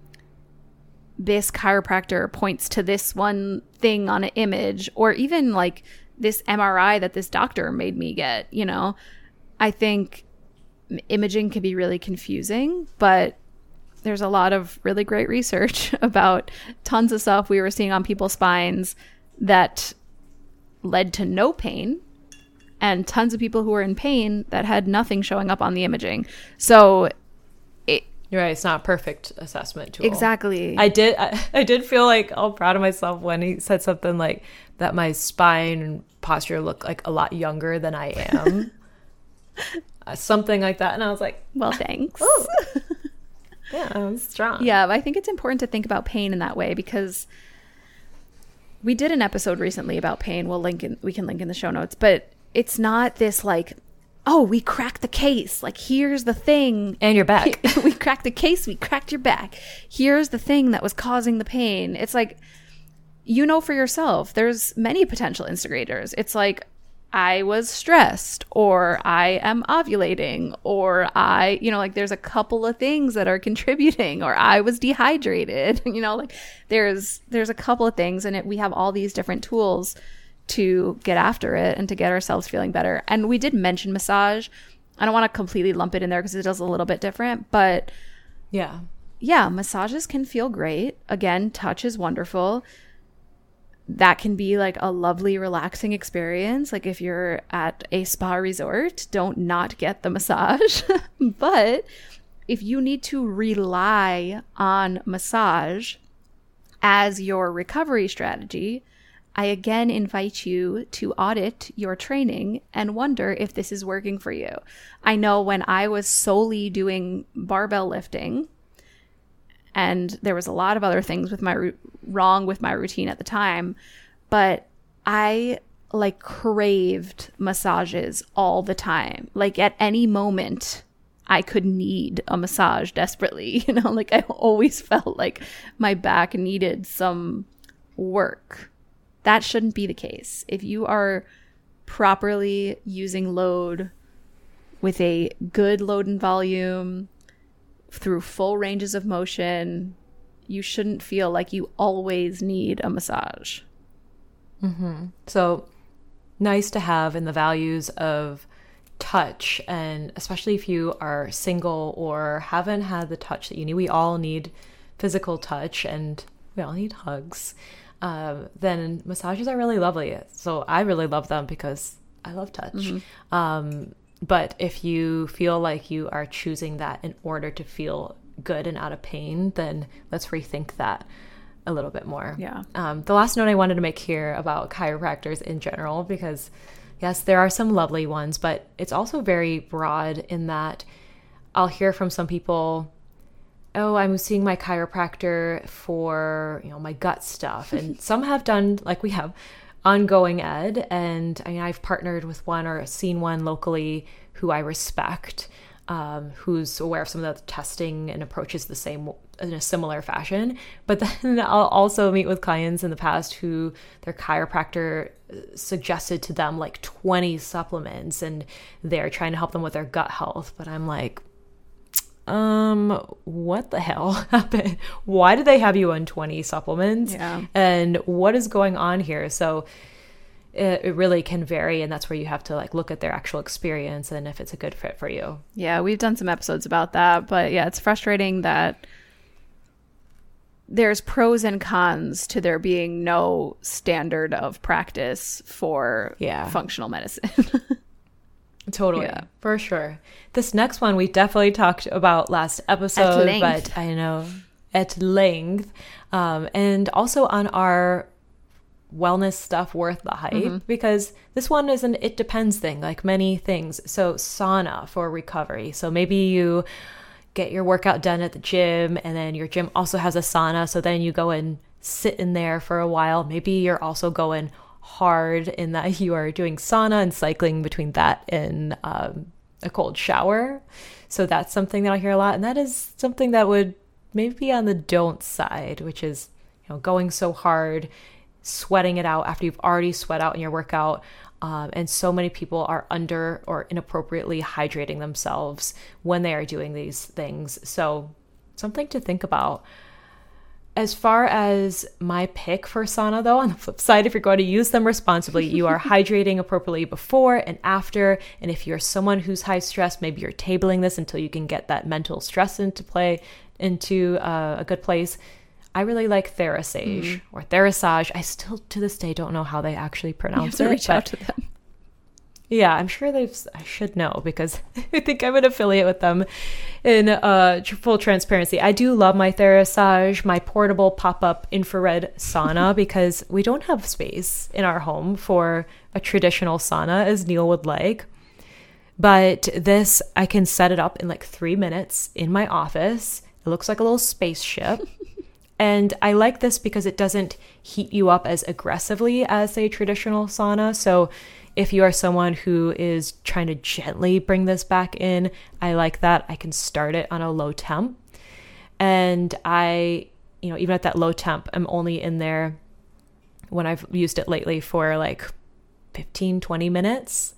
this chiropractor points to this one thing on an image or even like this MRI that this doctor made me get, you know. I think imaging can be really confusing, but there's a lot of really great research about tons of stuff we were seeing on people's spines that led to no pain and tons of people who were in pain that had nothing showing up on the imaging. So You're right. It's not a perfect assessment tool. exactly. I did. I, I did feel like all proud of myself when he said something like that. My spine and posture look like a lot younger than I am. Uh, something like that, and I was like, well, thanks. "Yeah, I'm strong." Yeah, I think it's important to think about pain in that way because we did an episode recently about pain. We'll link in we can link in the show notes, but it's not this like, oh, we cracked the case. Like here's the thing. And you're back. we cracked the case, we cracked your back. Here's the thing that was causing the pain. It's like you know for yourself, there's many potential instigators. It's like I was stressed or I am ovulating or I, you know, like there's a couple of things that are contributing or I was dehydrated, you know, like there's there's a couple of things and it, we have all these different tools to get after it and to get ourselves feeling better. And we did mention massage. I don't want to completely lump it in there because it does a little bit different, but yeah. yeah, massages can feel great. Again, touch is wonderful. That can be like a lovely, relaxing experience. Like if you're at a spa resort, don't not get the massage. but if you need to rely on massage as your recovery strategy, I again invite you to audit your training and wonder if this is working for you. I know when I was solely doing barbell lifting, and there was a lot of other things with my wrong with my routine at the time. But i like craved massages all the time. Like at any moment i could need a massage desperately you know? Like i always felt like my back needed some work. That shouldn't be the case. If you are properly using load with a good load and volume through full ranges of motion, you shouldn't feel like you always need a massage. So nice to have in the values of touch, and especially if you are single or haven't had the touch that you need. We all need physical touch, and we all need hugs. Um, then massages are really lovely. So I really love them because I love touch. Um, but if you feel like you are choosing that in order to feel good and out of pain, then let's rethink that a little bit more. Yeah. Um, the last note I wanted to make here about chiropractors in general, because yes, there are some lovely ones, but it's also very broad in that I'll hear from some people, oh, I'm seeing my chiropractor for, you know, my gut stuff. And some have done, like we have, ongoing ed. And I mean, I've partnered with one or seen one locally who I respect, um, who's aware of some of the testing and approaches the same in a similar fashion. But then I'll also meet with clients in the past who their chiropractor suggested to them like 20 supplements and they're trying to help them with their gut health. But I'm like, um, what the hell happened? Why did they have you on 20 supplements? Yeah. And what is going on here? So it, it really can vary, and that's where you have to like look at their actual experience and if it's a good fit for you. Yeah, we've done some episodes about that, but yeah, it's frustrating that there's pros and cons to there being no standard of practice for Yeah. functional medicine. Totally. Yeah. For sure. This next one we definitely talked about last episode, but I know at length. Um, and also on our wellness stuff worth the hype because this one is an it depends thing, like many things. So, sauna for recovery. So, maybe you get your workout done at the gym and then your gym also has a sauna. So, then you go and sit in there for a while. Maybe you're also going hard in that you are doing sauna and cycling between that and um, a cold shower. So that's something that I hear a lot. And that is something that would maybe be on the don't side, which is, you know, going so hard, sweating it out after you've already sweat out in your workout. Um, and so many people are under or inappropriately hydrating themselves when they are doing these things. So, something to think about. As far as my pick for sauna, though, on the flip side, if you're going to use them responsibly, you are hydrating appropriately before and after. And if you're someone who's high stress, maybe you're tabling this until you can get that mental stress into play, into uh, a good place. I really like Therasage mm. or Therasage. I still to this day don't know how they actually pronounce it. Reach out to them. Yeah, I'm sure they've. I should know because I think I'm an affiliate with them. In uh, full transparency, I do love my Therasage, my portable pop-up infrared sauna, because we don't have space in our home for a traditional sauna as Neil would like. But this, I can set it up in like three minutes in my office. It looks like a little spaceship. And I like this because it doesn't heat you up as aggressively as a traditional sauna. So if you are someone who is trying to gently bring this back in, I like that. I can start it on a low temp. And I, you know, even at that low temp, I'm only in there when I've used it lately for like 15, 20 minutes.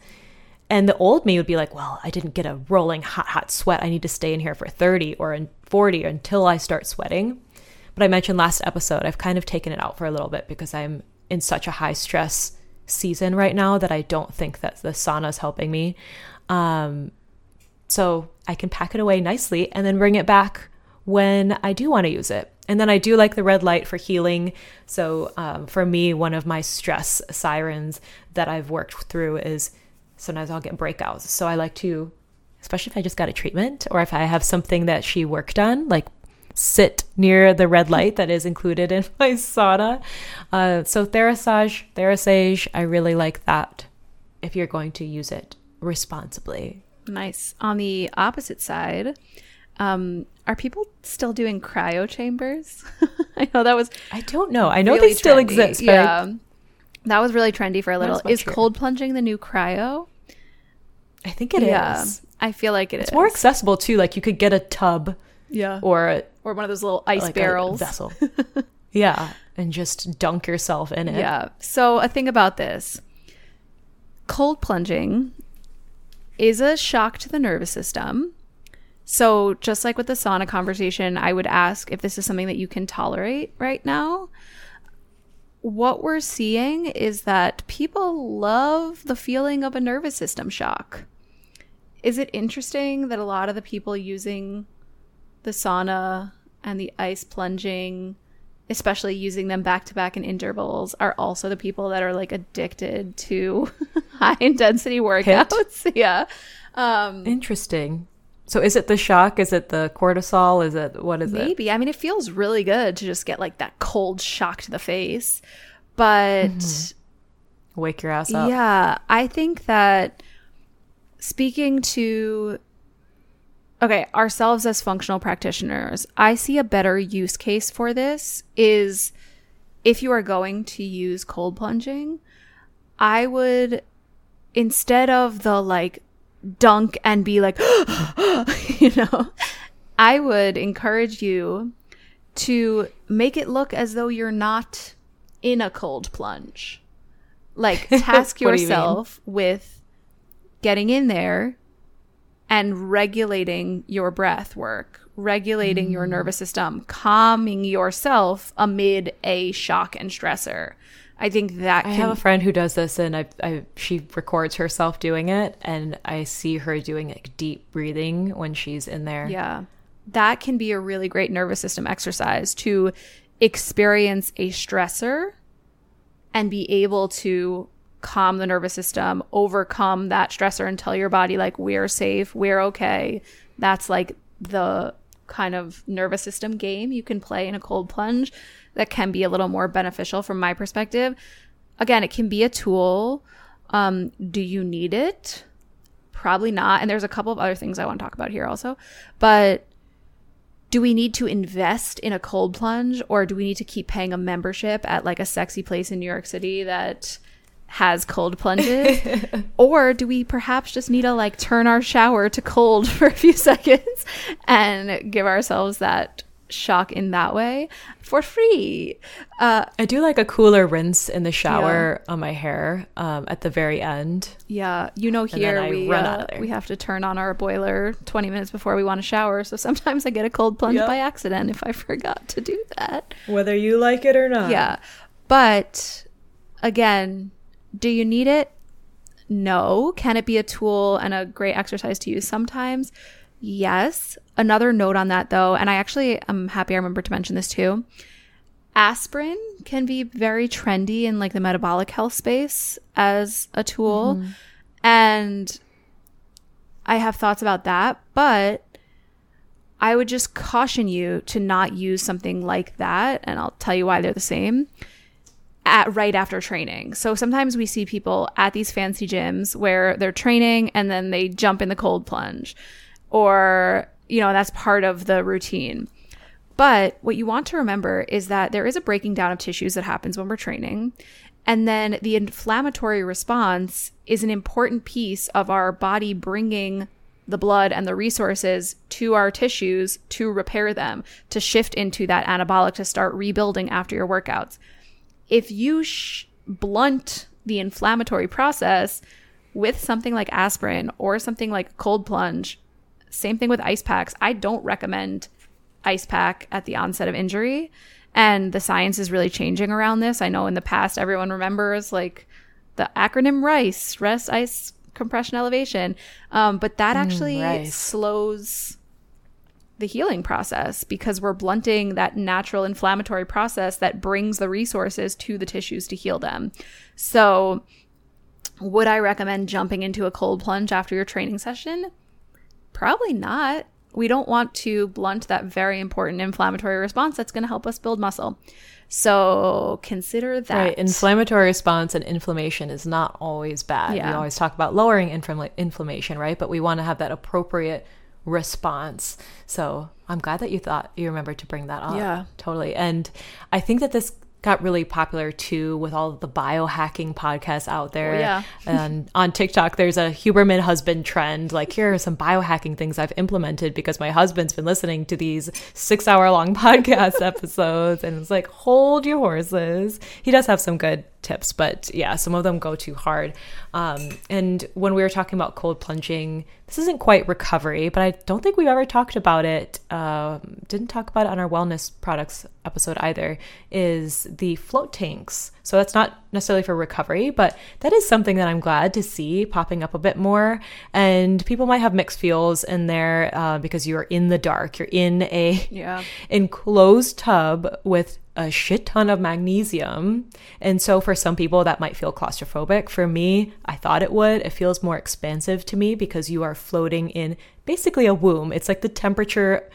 And the old me would be like, well, I didn't get a rolling hot, hot sweat. I need to stay in here for 30 or 40 until I start sweating. But I mentioned last episode, I've kind of taken it out for a little bit because I'm in such a high stress season right now that I don't think that the sauna is helping me. Um, so I can pack it away nicely and then bring it back when I do want to use it. And then I do like the red light for healing. So um, for me, one of my stress sirens that I've worked through is sometimes I'll get breakouts. So I like to, especially if I just got a treatment or if I have something that she worked on, like sit near the red light that is included in my sauna. Uh, so Therasage, Therasage, I really like that if you're going to use it responsibly. Nice. On the opposite side, um, are people still doing cryo chambers? I know that was. I don't know. I know really they still trendy. exist. yeah, I, that was really trendy for a little. Is cold plunging the new cryo? I think it yeah, is. I feel like it it's is. more accessible too. Like you could get a tub. Yeah. Or or one of those little ice like barrels vessel. yeah, and just dunk yourself in it. Yeah. So a thing about this, cold plunging is a shock to the nervous system. So just like with the sauna conversation, I would ask if this is something that you can tolerate right now. What we're seeing is that people love the feeling of a nervous system shock. Is it interesting that a lot of the people using the sauna and the ice plunging, especially using them back to back in intervals, are also the people that are like addicted to high intensity workouts. HIIT? Yeah. Um, Interesting. So is it the shock? Is it the cortisol? Is it what is maybe. it? Maybe. I mean, it feels really good to just get like that cold shock to the face, but mm-hmm. wake your ass up. Yeah, I think that speaking to okay, ourselves as functional practitioners, I see a better use case for this is if you are going to use cold plunging, I would instead of the like dunk and be like you know, I would encourage you to make it look as though you're not in a cold plunge. Like task yourself you with getting in there and regulating your breath work, regulating mm. your nervous system, calming yourself amid a shock and stressor. I think that I have a friend who does this, and I, I, she records herself doing it, and I see her doing like deep breathing when she's in there. Yeah, that can be a really great nervous system exercise to experience a stressor and be able to calm the nervous system, overcome that stressor and tell your body, like, we're safe, we're okay. That's like the kind of nervous system game you can play in a cold plunge that can be a little more beneficial from my perspective. Again, it can be a tool. Um, do you need it? Probably not. And there's a couple of other things I want to talk about here also. But do we need to invest in a cold plunge or do we need to keep paying a membership at like a sexy place in New York City that has cold plunges? or do we perhaps just need to like turn our shower to cold for a few seconds and give ourselves that shock in that way for free? Uh, I do like a cooler rinse in the shower on my hair um, at the very end. yeah, you know, here we run uh, out of there. we have to turn on our boiler 20 minutes before we want to shower. So sometimes I get a cold plunge Yep. by accident if I forgot to do that. Whether you like it or not. Yeah. But again, do you need it? No. Can it be a tool and a great exercise to use sometimes? Yes. Another note on that though, and I actually am happy I remembered to mention this too. Aspirin can be very trendy in like the metabolic health space as a tool. Mm-hmm. And I have thoughts about that, but I would just caution you to not use something like that, and I'll tell you why they're the same. At right after training. So sometimes we see people at these fancy gyms where they're training and then they jump in the cold plunge, or you know that's part of the routine. But what you want to remember is that there is a breaking down of tissues that happens when we're training. And then the inflammatory response is an important piece of our body bringing the blood and the resources to our tissues to repair them, to shift into that anabolic, to start rebuilding after your workouts. If you sh- blunt the inflammatory process with something like aspirin or something like cold plunge, same thing with ice packs. I don't recommend ice pack at the onset of injury. And the science is really changing around this. I know in the past, everyone remembers like the acronym RICE, rest, ice, compression, elevation. Um, but that actually RICE. slows the healing process because we're blunting that natural inflammatory process that brings the resources to the tissues to heal them. So, would I recommend jumping into a cold plunge after your training session? Probably not. We don't want to blunt that very important inflammatory response that's going to help us build muscle. So consider that. Right. Inflammatory response and inflammation is not always bad. We always talk about lowering inflam- inflammation, right? But we want to have that appropriate response. So I'm glad that you thought you remembered to bring that up. Yeah. Totally. And I think that this got really popular too with all the biohacking podcasts out there. Oh, yeah. and on TikTok, there's a Huberman husband trend. Like, here are some biohacking things I've implemented because my husband's been listening to these six hour long podcast episodes. And it's like, hold your horses. He does have some good tips, but yeah, some of them go too hard. Um, and when we were talking about cold plunging, this isn't quite recovery, but I don't think we've ever talked about it. Um, didn't talk about it on our wellness products episode either. Is the float tanks. So that's not necessarily for recovery, but that is something that I'm glad to see popping up a bit more. And people might have mixed feels in there uh, because you are in the dark. You're in a Yeah. enclosed tub with a shit ton of magnesium. And so for some people that might feel claustrophobic. For me, I thought it would. It feels more expansive to me because you are floating in basically a womb. It's like the temperature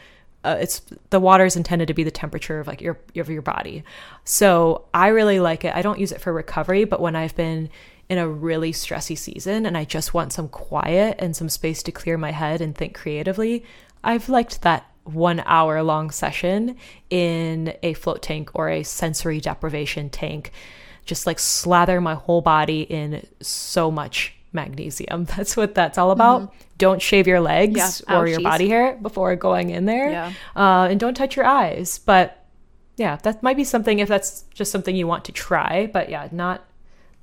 uh, it's the water is intended to be the temperature of like your of your body. So I really like it. I don't use it for recovery, but when I've been in a really stressy season and I just want some quiet and some space to clear my head and think creatively, I've liked that one hour long session in a float tank or a sensory deprivation tank. Just like slather my whole body in so much magnesium. That's what that's all about. Don't shave your legs Yeah, or your ouchies. body hair before going in there. Yeah. Uh, and don't touch your eyes. But yeah, that might be something if that's just something you want to try. But yeah, not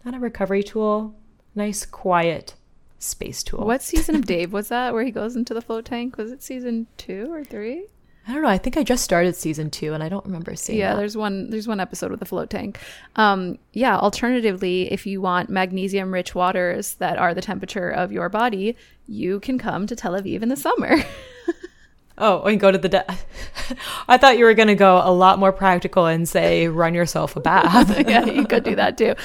not a recovery tool. Nice, quiet space tool. What season of Dave was that where he goes into the float tank? Was it season two or three? I don't know. I think I just started season two, and I don't remember seeing. yeah, that. there's one there's one episode with the float tank. Um, yeah, alternatively, if you want magnesium rich waters that are the temperature of your body, you can come to Tel Aviv in the summer. Oh, and go to the. De- I thought you were going to go a lot more practical and say run yourself a bath, yeah, you could do that too.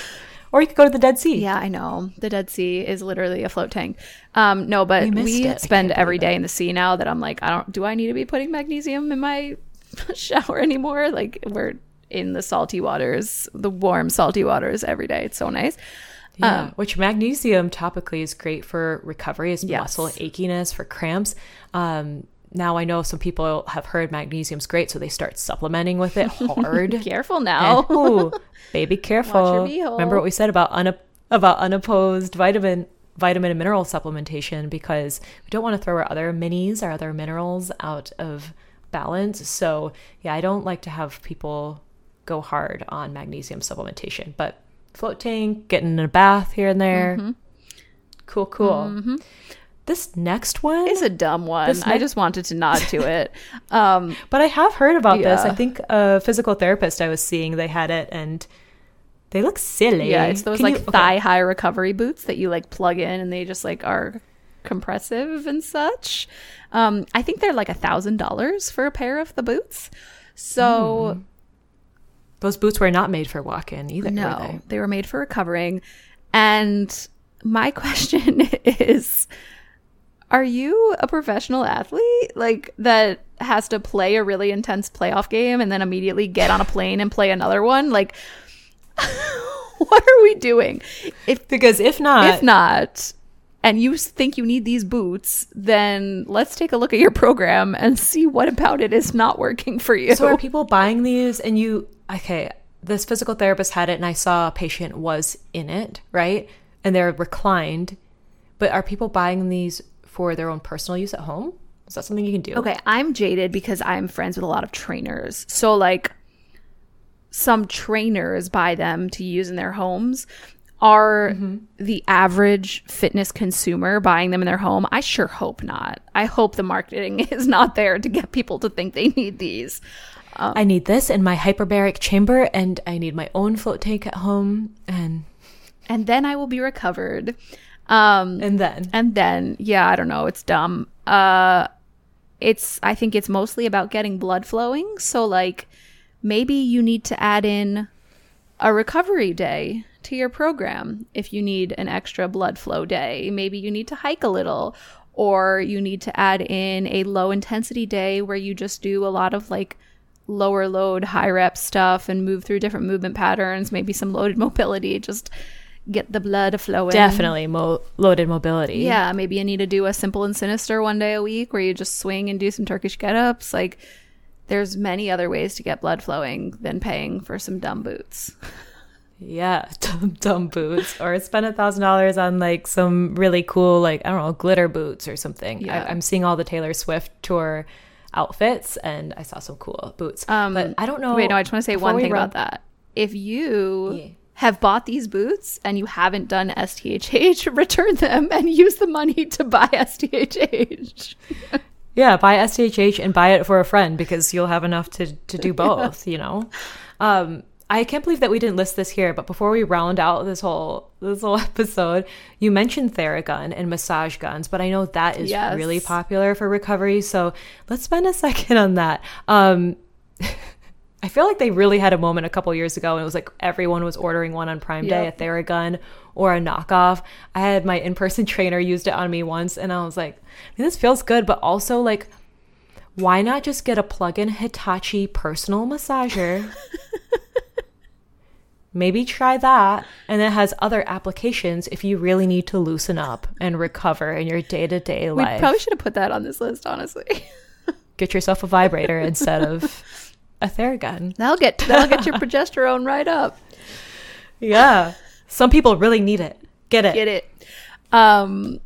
Or you could go to the Dead Sea. Yeah, I know. The Dead Sea is literally a float tank. Um, no, but We it. Spend every day in the sea now that I'm like, I don't do I need to be putting magnesium in my shower anymore? Like we're in the salty waters, the warm salty waters every day. It's so nice. Yeah, which magnesium topically is great for recovery, is Yes. muscle achiness, for cramps. Um, now I know some people have heard magnesium's great, so they start supplementing with it hard. Careful now. And, ooh, baby, careful. Watch your beehole. Remember what we said about una- about unopposed vitamin vitamin and mineral supplementation because we don't want to throw our other minis, our other minerals out of balance. So, yeah, I don't like to have people go hard on magnesium supplementation, but float tank, getting in a bath here and there. Mm-hmm. Cool, cool. This next one is a dumb one. This I just wanted to nod to it. Um, But I have heard about this. I think a physical therapist I was seeing, they had it and they look silly. yeah, it's those Can like you- okay. thigh high recovery boots that you like plug in and they just like are compressive and such. Um, I think they're like a thousand dollars for a pair of the boots. So Those boots were not made for walk-in either. were no, they? they were made for recovering. And my question is are you a professional athlete like that has to play a really intense playoff game and then immediately get on a plane and play another one like what are we doing if Because if not, if not and you think you need these boots then let's take a look at your program and see what about it is not working for you so are people buying these and you okay, this physical therapist had it and I saw a patient was in it, right? And they're reclined. But are people buying these for their own personal use at home? Is that something you can do? Okay, I'm jaded because I'm friends with a lot of trainers. So like some trainers buy them to use in their homes. Are mm-hmm. the average fitness consumer buying them in their home? I sure hope not. I hope the marketing is not there to get people to think they need these. Um, I need this in my hyperbaric chamber and I need my own float tank at home and And then I will be recovered. Um and then? and then yeah i don't know it's dumb. Uh it's i think it's mostly about getting blood flowing. So like maybe you need to add in a recovery day to your program if you need an extra blood flow day. Maybe you need to hike a little or you need to add in a low intensity day where you just do a lot of like lower load high rep stuff and move through different movement patterns maybe some loaded mobility just get the blood flowing definitely mo- loaded mobility. yeah, maybe you need to do a simple and sinister one day a week where you just swing and do some Turkish get ups. Like, there's many other ways to get blood flowing than paying for some dumb boots. Yeah, dumb, dumb boots, or spend a thousand dollars on like some really cool, like I don't know, glitter boots or something. Yeah. I, I'm seeing all the Taylor Swift tour outfits, and I saw some cool boots. Um, but I don't know. Wait, no, I just want to say one thing run- about that. If you Yeah. Have bought these boots and you haven't done STHH, return them and use the money to buy STHH. Yeah, buy STHH and buy it for a friend because you'll have enough to to do both. You know, um, I can't believe that we didn't list this here. But before we round out this whole this whole episode, you mentioned Theragun and massage guns, but I know that is Yes. really popular for recovery. So let's spend a second on that. Um, I feel like they really had a moment a couple years ago, and it was like everyone was ordering one on Prime Day, Yep. a Theragun or a knockoff. I had my in person trainer used it on me once, and I was like, this feels good, but also like, why not just get a plug-in Hitachi personal massager? Maybe try that, and it has other applications if you really need to loosen up and recover in your day-to-day life. We life. probably should have put that on this list, honestly. Get yourself a vibrator instead of a Theragun. That'll get that'll get your progesterone right up. Yeah. Some people really need it. Get it. Get it? Um,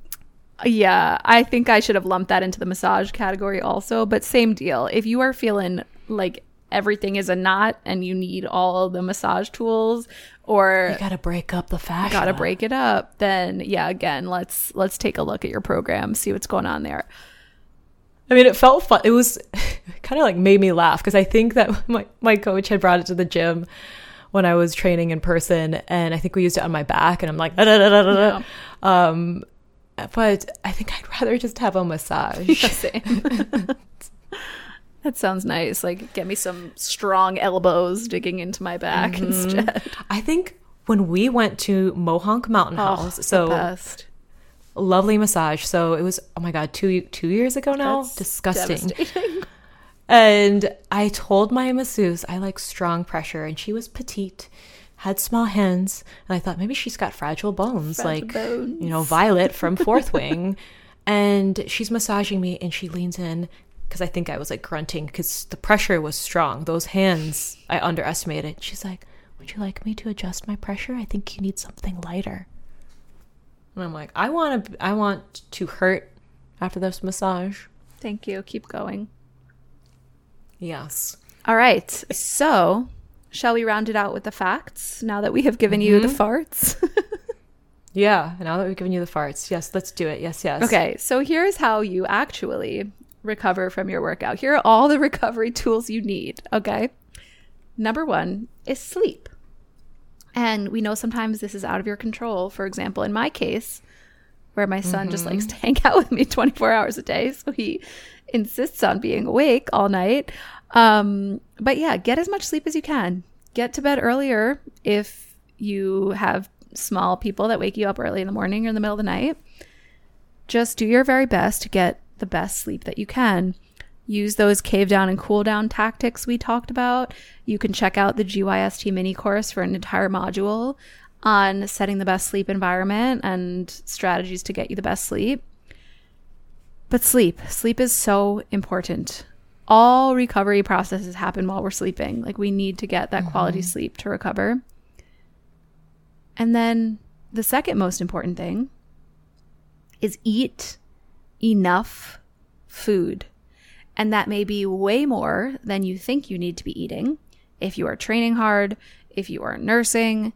yeah, I think I should have lumped that into the massage category also. But same deal. If you are feeling like everything is a knot and you need all the massage tools, or You gotta break up the fascia. gotta break it up, then yeah, again, let's let's take a look at your program, see what's going on there. I mean, it felt fun. It was kind of like made me laugh because I think that my, my coach had brought it to the gym when I was training in person, and I think we used it on my back, and I'm like, "Da, da, da, da." um, but I think I'd rather just have a massage. That sounds nice. Like, get me some strong elbows digging into my back Mm-hmm. instead. I think when we went to Mohonk Mountain House, Oh, so. Lovely massage. So it was oh my god, two two years ago now. That's Disgusting. And I told my masseuse I like strong pressure, and she was petite, had small hands, and I thought maybe she's got fragile bones, Fragile like bones. you know Violet from Fourth Wing. And she's massaging me, and she leans in because I think I was like grunting because the pressure was strong. Those hands I underestimated. She's like, "Would you like me to adjust my pressure? I think you need something lighter." And I'm like, I want to I want to hurt after this massage. Thank you. Keep going. Yes. All right. So, shall we round it out with the facts now that we have given you the mm-hmm. farts? Yeah, now that we've given you the farts. Yes, let's do it. Yes, yes. okay. So, here's how you actually recover from your workout. Here are all the recovery tools you need. Okay. Number one is sleep. And we know sometimes this is out of your control. For example, in my case, where my son just likes to hang out with me 24 hours a day. So he insists on being awake all night. Um, but yeah, get as much sleep as you can. Get to bed earlier if you have small people that wake you up early in the morning or in the middle of the night. Just do your very best to get the best sleep that you can. Use those cave down and cool down tactics we talked about. You can check out the GYST mini course for an entire module on setting the best sleep environment and strategies to get you the best sleep. But sleep, sleep is so important. All recovery processes happen while we're sleeping. Like we need to get that mm-hmm. quality sleep to recover. And then the second most important thing is eat enough food. And that may be way more than you think you need to be eating. If you are training hard, if you are nursing,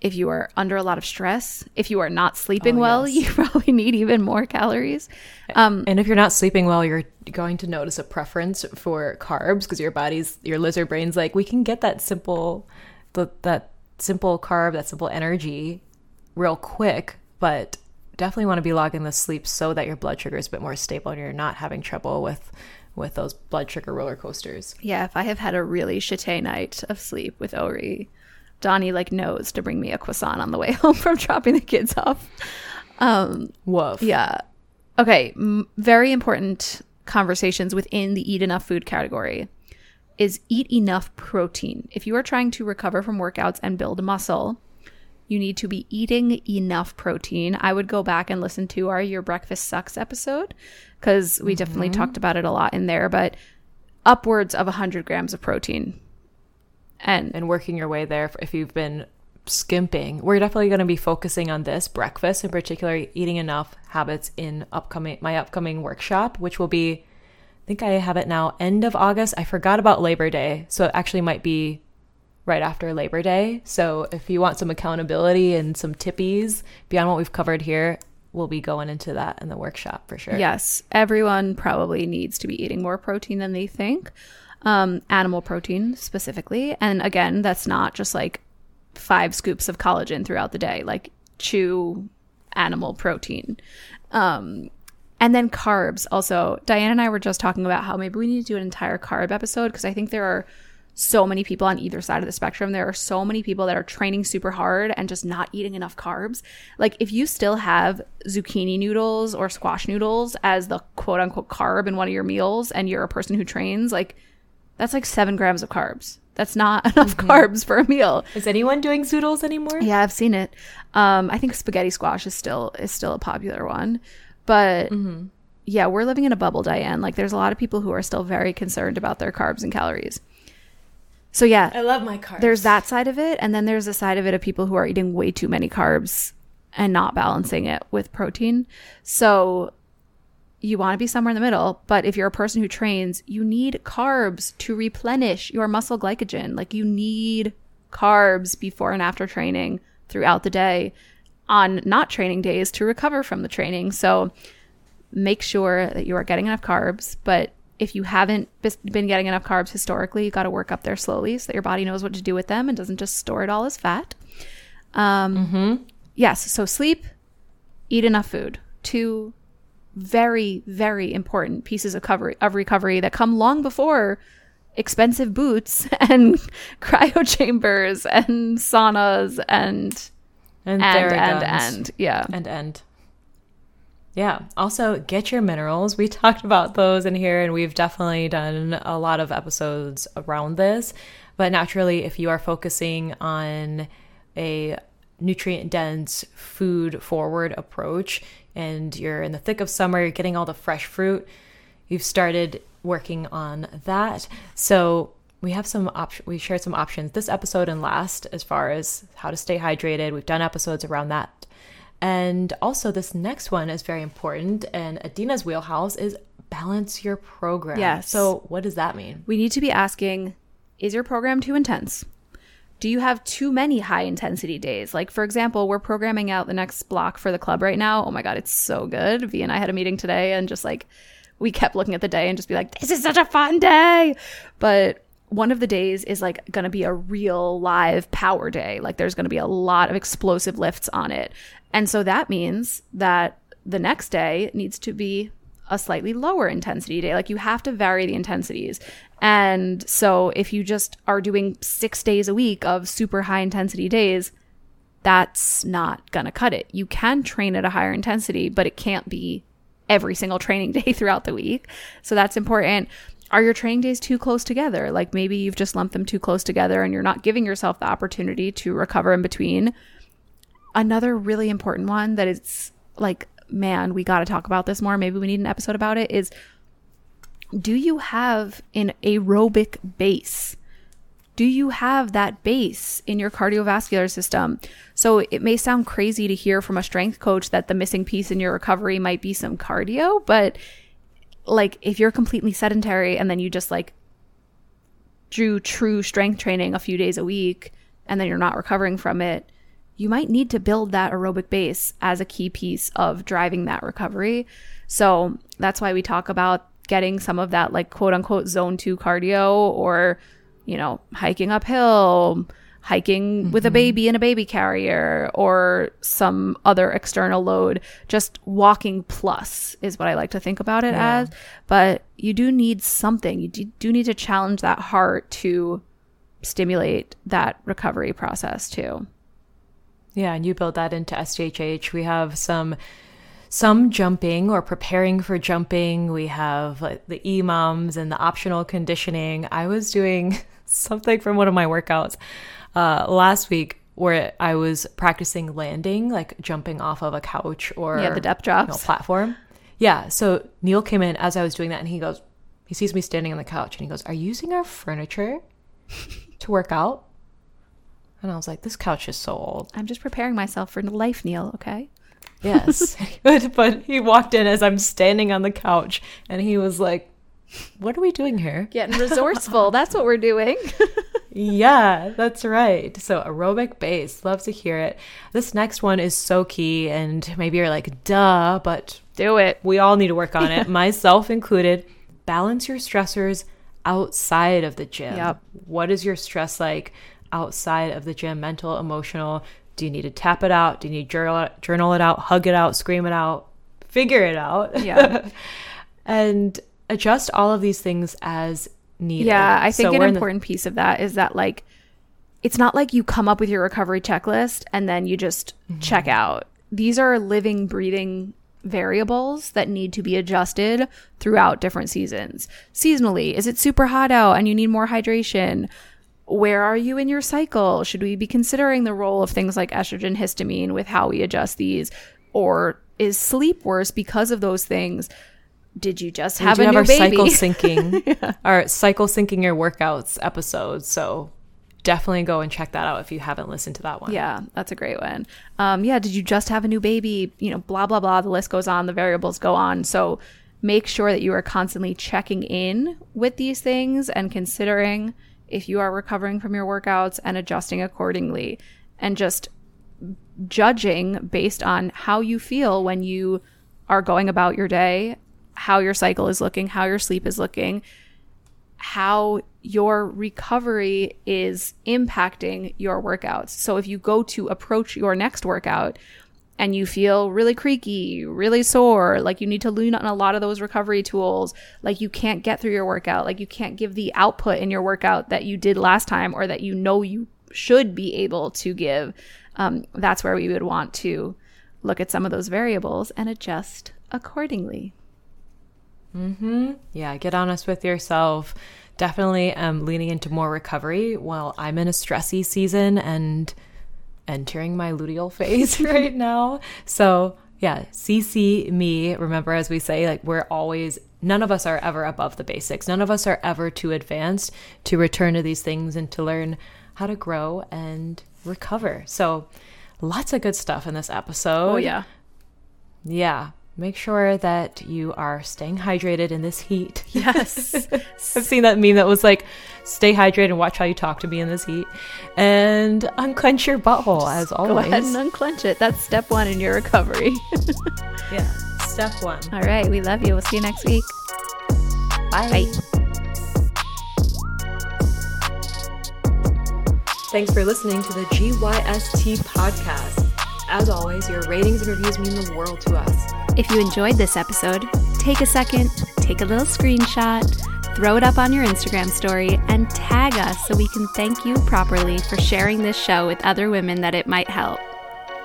if you are under a lot of stress, if you are not sleeping Oh, well, yes. you probably need even more calories. Um, And if you're not sleeping well, you're going to notice a preference for carbs because your body's your lizard brain's like, we can get that simple the, that simple carb, that simple energy real quick, but definitely want to be logging the sleep so that your blood sugar is a bit more stable and you're not having trouble with with those blood sugar roller coasters. yeah, if I have had a really shitty night of sleep with Ori, Donnie like knows to bring me a croissant on the way home from dropping the kids off. Um, Woof. Yeah. Okay. M- very important conversations within the eat enough food category is eat enough protein. If you are trying to recover from workouts and build muscle, you need to be eating enough protein. I would go back and listen to our Your Breakfast Sucks episode because we definitely mm-hmm. talked about it a lot in there, but upwards of 100 grams of protein. And and working your way there if you've been skimping. We're definitely going to be focusing on this breakfast in particular, eating enough habits in upcoming my upcoming workshop, which will be I think I have it now end of August. I forgot about Labor Day, so it actually might be right after Labor Day. So if you want some accountability and some tippies beyond what we've covered here, we'll be going into that in the workshop for sure. Yes, everyone probably needs to be eating more protein than they think. Um, animal protein specifically. And again, that's not just like five scoops of collagen throughout the day, like chew animal protein. Um, and then carbs. Also, Diane and I were just talking about how maybe we need to do an entire carb episode because I think there are so many people on either side of the spectrum. There are so many people that are training super hard and just not eating enough carbs. Like, if you still have zucchini noodles or squash noodles as the quote unquote carb in one of your meals and you're a person who trains, like, that's like seven grams of carbs. That's not enough carbs for a meal. Is anyone doing zoodles anymore? Yeah, I've seen it. Um, I think spaghetti squash is still is still a popular one, but yeah, we're living in a bubble, Diane. Like, there's a lot of people who are still very concerned about their carbs and calories. So yeah, I love my carbs. there's that side of it, and then there's the side of it of people who are eating way too many carbs and not balancing it with protein. So you want to be somewhere in the middle, but if you're a person who trains, you need carbs to replenish your muscle glycogen. Like you need carbs before and after training throughout the day on not training days to recover from the training. So make sure that you are getting enough carbs, but if you haven't been getting enough carbs historically, you've got to work up there slowly so that your body knows what to do with them and doesn't just store it all as fat. Um, Yes. So sleep, eat enough food. Two very, very important pieces of cover of recovery that come long before expensive boots and cryo chambers and saunas and and and and and yeah. and end. Yeah. Also, get your minerals. We talked about those in here, and we've definitely done a lot of episodes around this. But naturally, if you are focusing on a nutrient dense, food forward approach, and you're in the thick of summer, you're getting all the fresh fruit, you've started working on that. So, we have some options. We shared some options this episode and last as far as how to stay hydrated. We've done episodes around that And also, this next one is very important, and Adina's wheelhouse is balance your program. Yes. So, what does that mean? We need to be asking is your program too intense? Do you have too many high intensity days? Like, for example, we're programming out the next block for the club right now. Oh my God, it's so good. V and I had a meeting today and just like, we kept looking at the day and just be like, this is such a fun day. But one of the days is like going to be a real live power day. Like, there's going to be a lot of explosive lifts on it. And so that means that the next day needs to be a slightly lower intensity day. Like you have to vary the intensities. And so if you just are doing six days a week of super high intensity days, that's not going to cut it. You can train at a higher intensity, but it can't be every single training day throughout the week. So that's important. Are your training days too close together? Like maybe you've just lumped them too close together and you're not giving yourself the opportunity to recover in between. Another really important one that it's like man, we got to talk about this more. Maybe we need an episode about it. Is do you have an aerobic base? Do you have that base in your cardiovascular system? So it may sound crazy to hear from a strength coach that the missing piece in your recovery might be some cardio, but like if you're completely sedentary and then you just like do true strength training a few days a week and then you're not recovering from it, you might need to build that aerobic base as a key piece of driving that recovery. So that's why we talk about getting some of that like quote unquote zone two cardio or, you know, hiking uphill, hiking mm-hmm. with a mm-hmm. baby in a baby carrier or some other external load. Just walking plus is what I like to think about it yeah. as. But you do need something. You do need to challenge that heart to stimulate that recovery process too. Yeah, and you build that into STHH. We have some some jumping or preparing for jumping. We have like the EMOMs and the optional conditioning. I was doing something from one of my workouts uh, last week where I was practicing landing, like jumping off of a couch or yeah, the depth drops you know, platform. Yeah. So Neil came in as I was doing that, and he goes, he sees me standing on the couch, and he goes, "Are you using our furniture to work out?" And I was like, this couch is so old. I'm just preparing myself for life, Neil, okay? Yes. but he walked in as I'm standing on the couch and he was like, what are we doing here? Getting resourceful. that's what we're doing. yeah, that's right. So, aerobic base. Love to hear it. This next one is so key, and maybe you're like, duh, but do it. We all need to work on it, myself included. Balance your stressors outside of the gym. Yep. What is your stress like? outside of the gym mental, emotional? Do you need to tap it out? Do you need to journal, journal it out, hug it out, scream it out, figure it out? Yeah. and adjust all of these things as needed. Yeah, I think so an important the- piece of that is that, like, it's not like you come up with your recovery checklist and then you just mm-hmm. check out. These are living, breathing variables that need to be adjusted throughout different seasons. Seasonally, is it super hot out and you need more hydration? where are you in your cycle? Should we be considering the role of things like estrogen, histamine with how we adjust these? Or is sleep worse because of those things? Did you just have we a have new our baby? cycle syncing, yeah. our cycle syncing your workouts episode. So definitely go and check that out if you haven't listened to that one. Yeah, that's a great one. Um, yeah, did you just have a new baby? You know, blah blah blah. The list goes on. The variables go on. So make sure that you are constantly checking in with these things and considering if you are recovering from your workouts and adjusting accordingly and just judging based on how you feel when you are going about your day, how your cycle is looking, how your sleep is looking, how your recovery is impacting your workouts. So if you go to approach your next workout and you feel really creaky, really sore, like you need to lean on a lot of those recovery tools, like you can't get through your workout, like you can't give the output in your workout that you did last time or that you know you should be able to give, um, that's where we would want to look at some of those variables and adjust accordingly. Mm-hmm. Yeah, get honest with yourself. Definitely am leaning into more recovery while I'm in a stressy season and entering my luteal phase right now. So, yeah, CC me. Remember, as we say, like we're always, none of us are ever above the basics. None of us are ever too advanced to return to these things and to learn how to grow and recover. So, lots of good stuff in this episode. Oh, yeah. Yeah. Make sure that you are staying hydrated in this heat. Yes. I've seen that meme that was like, stay hydrated and watch how you talk to me in this heat. And unclench your butthole as always. Go ahead and unclench it. That's step one in your recovery. yeah. Step one. All right. We love you. We'll see you next week. Bye. Bye. Thanks for listening to the GYST podcast. As always, your ratings and reviews mean the world to us. If you enjoyed this episode, take a second, take a little screenshot, throw it up on your Instagram story, and tag us so we can thank you properly for sharing this show with other women that it might help.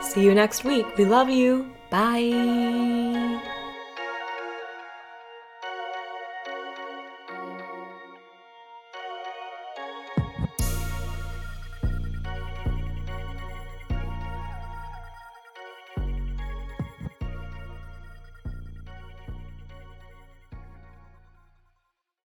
See you next week. We love you. Bye.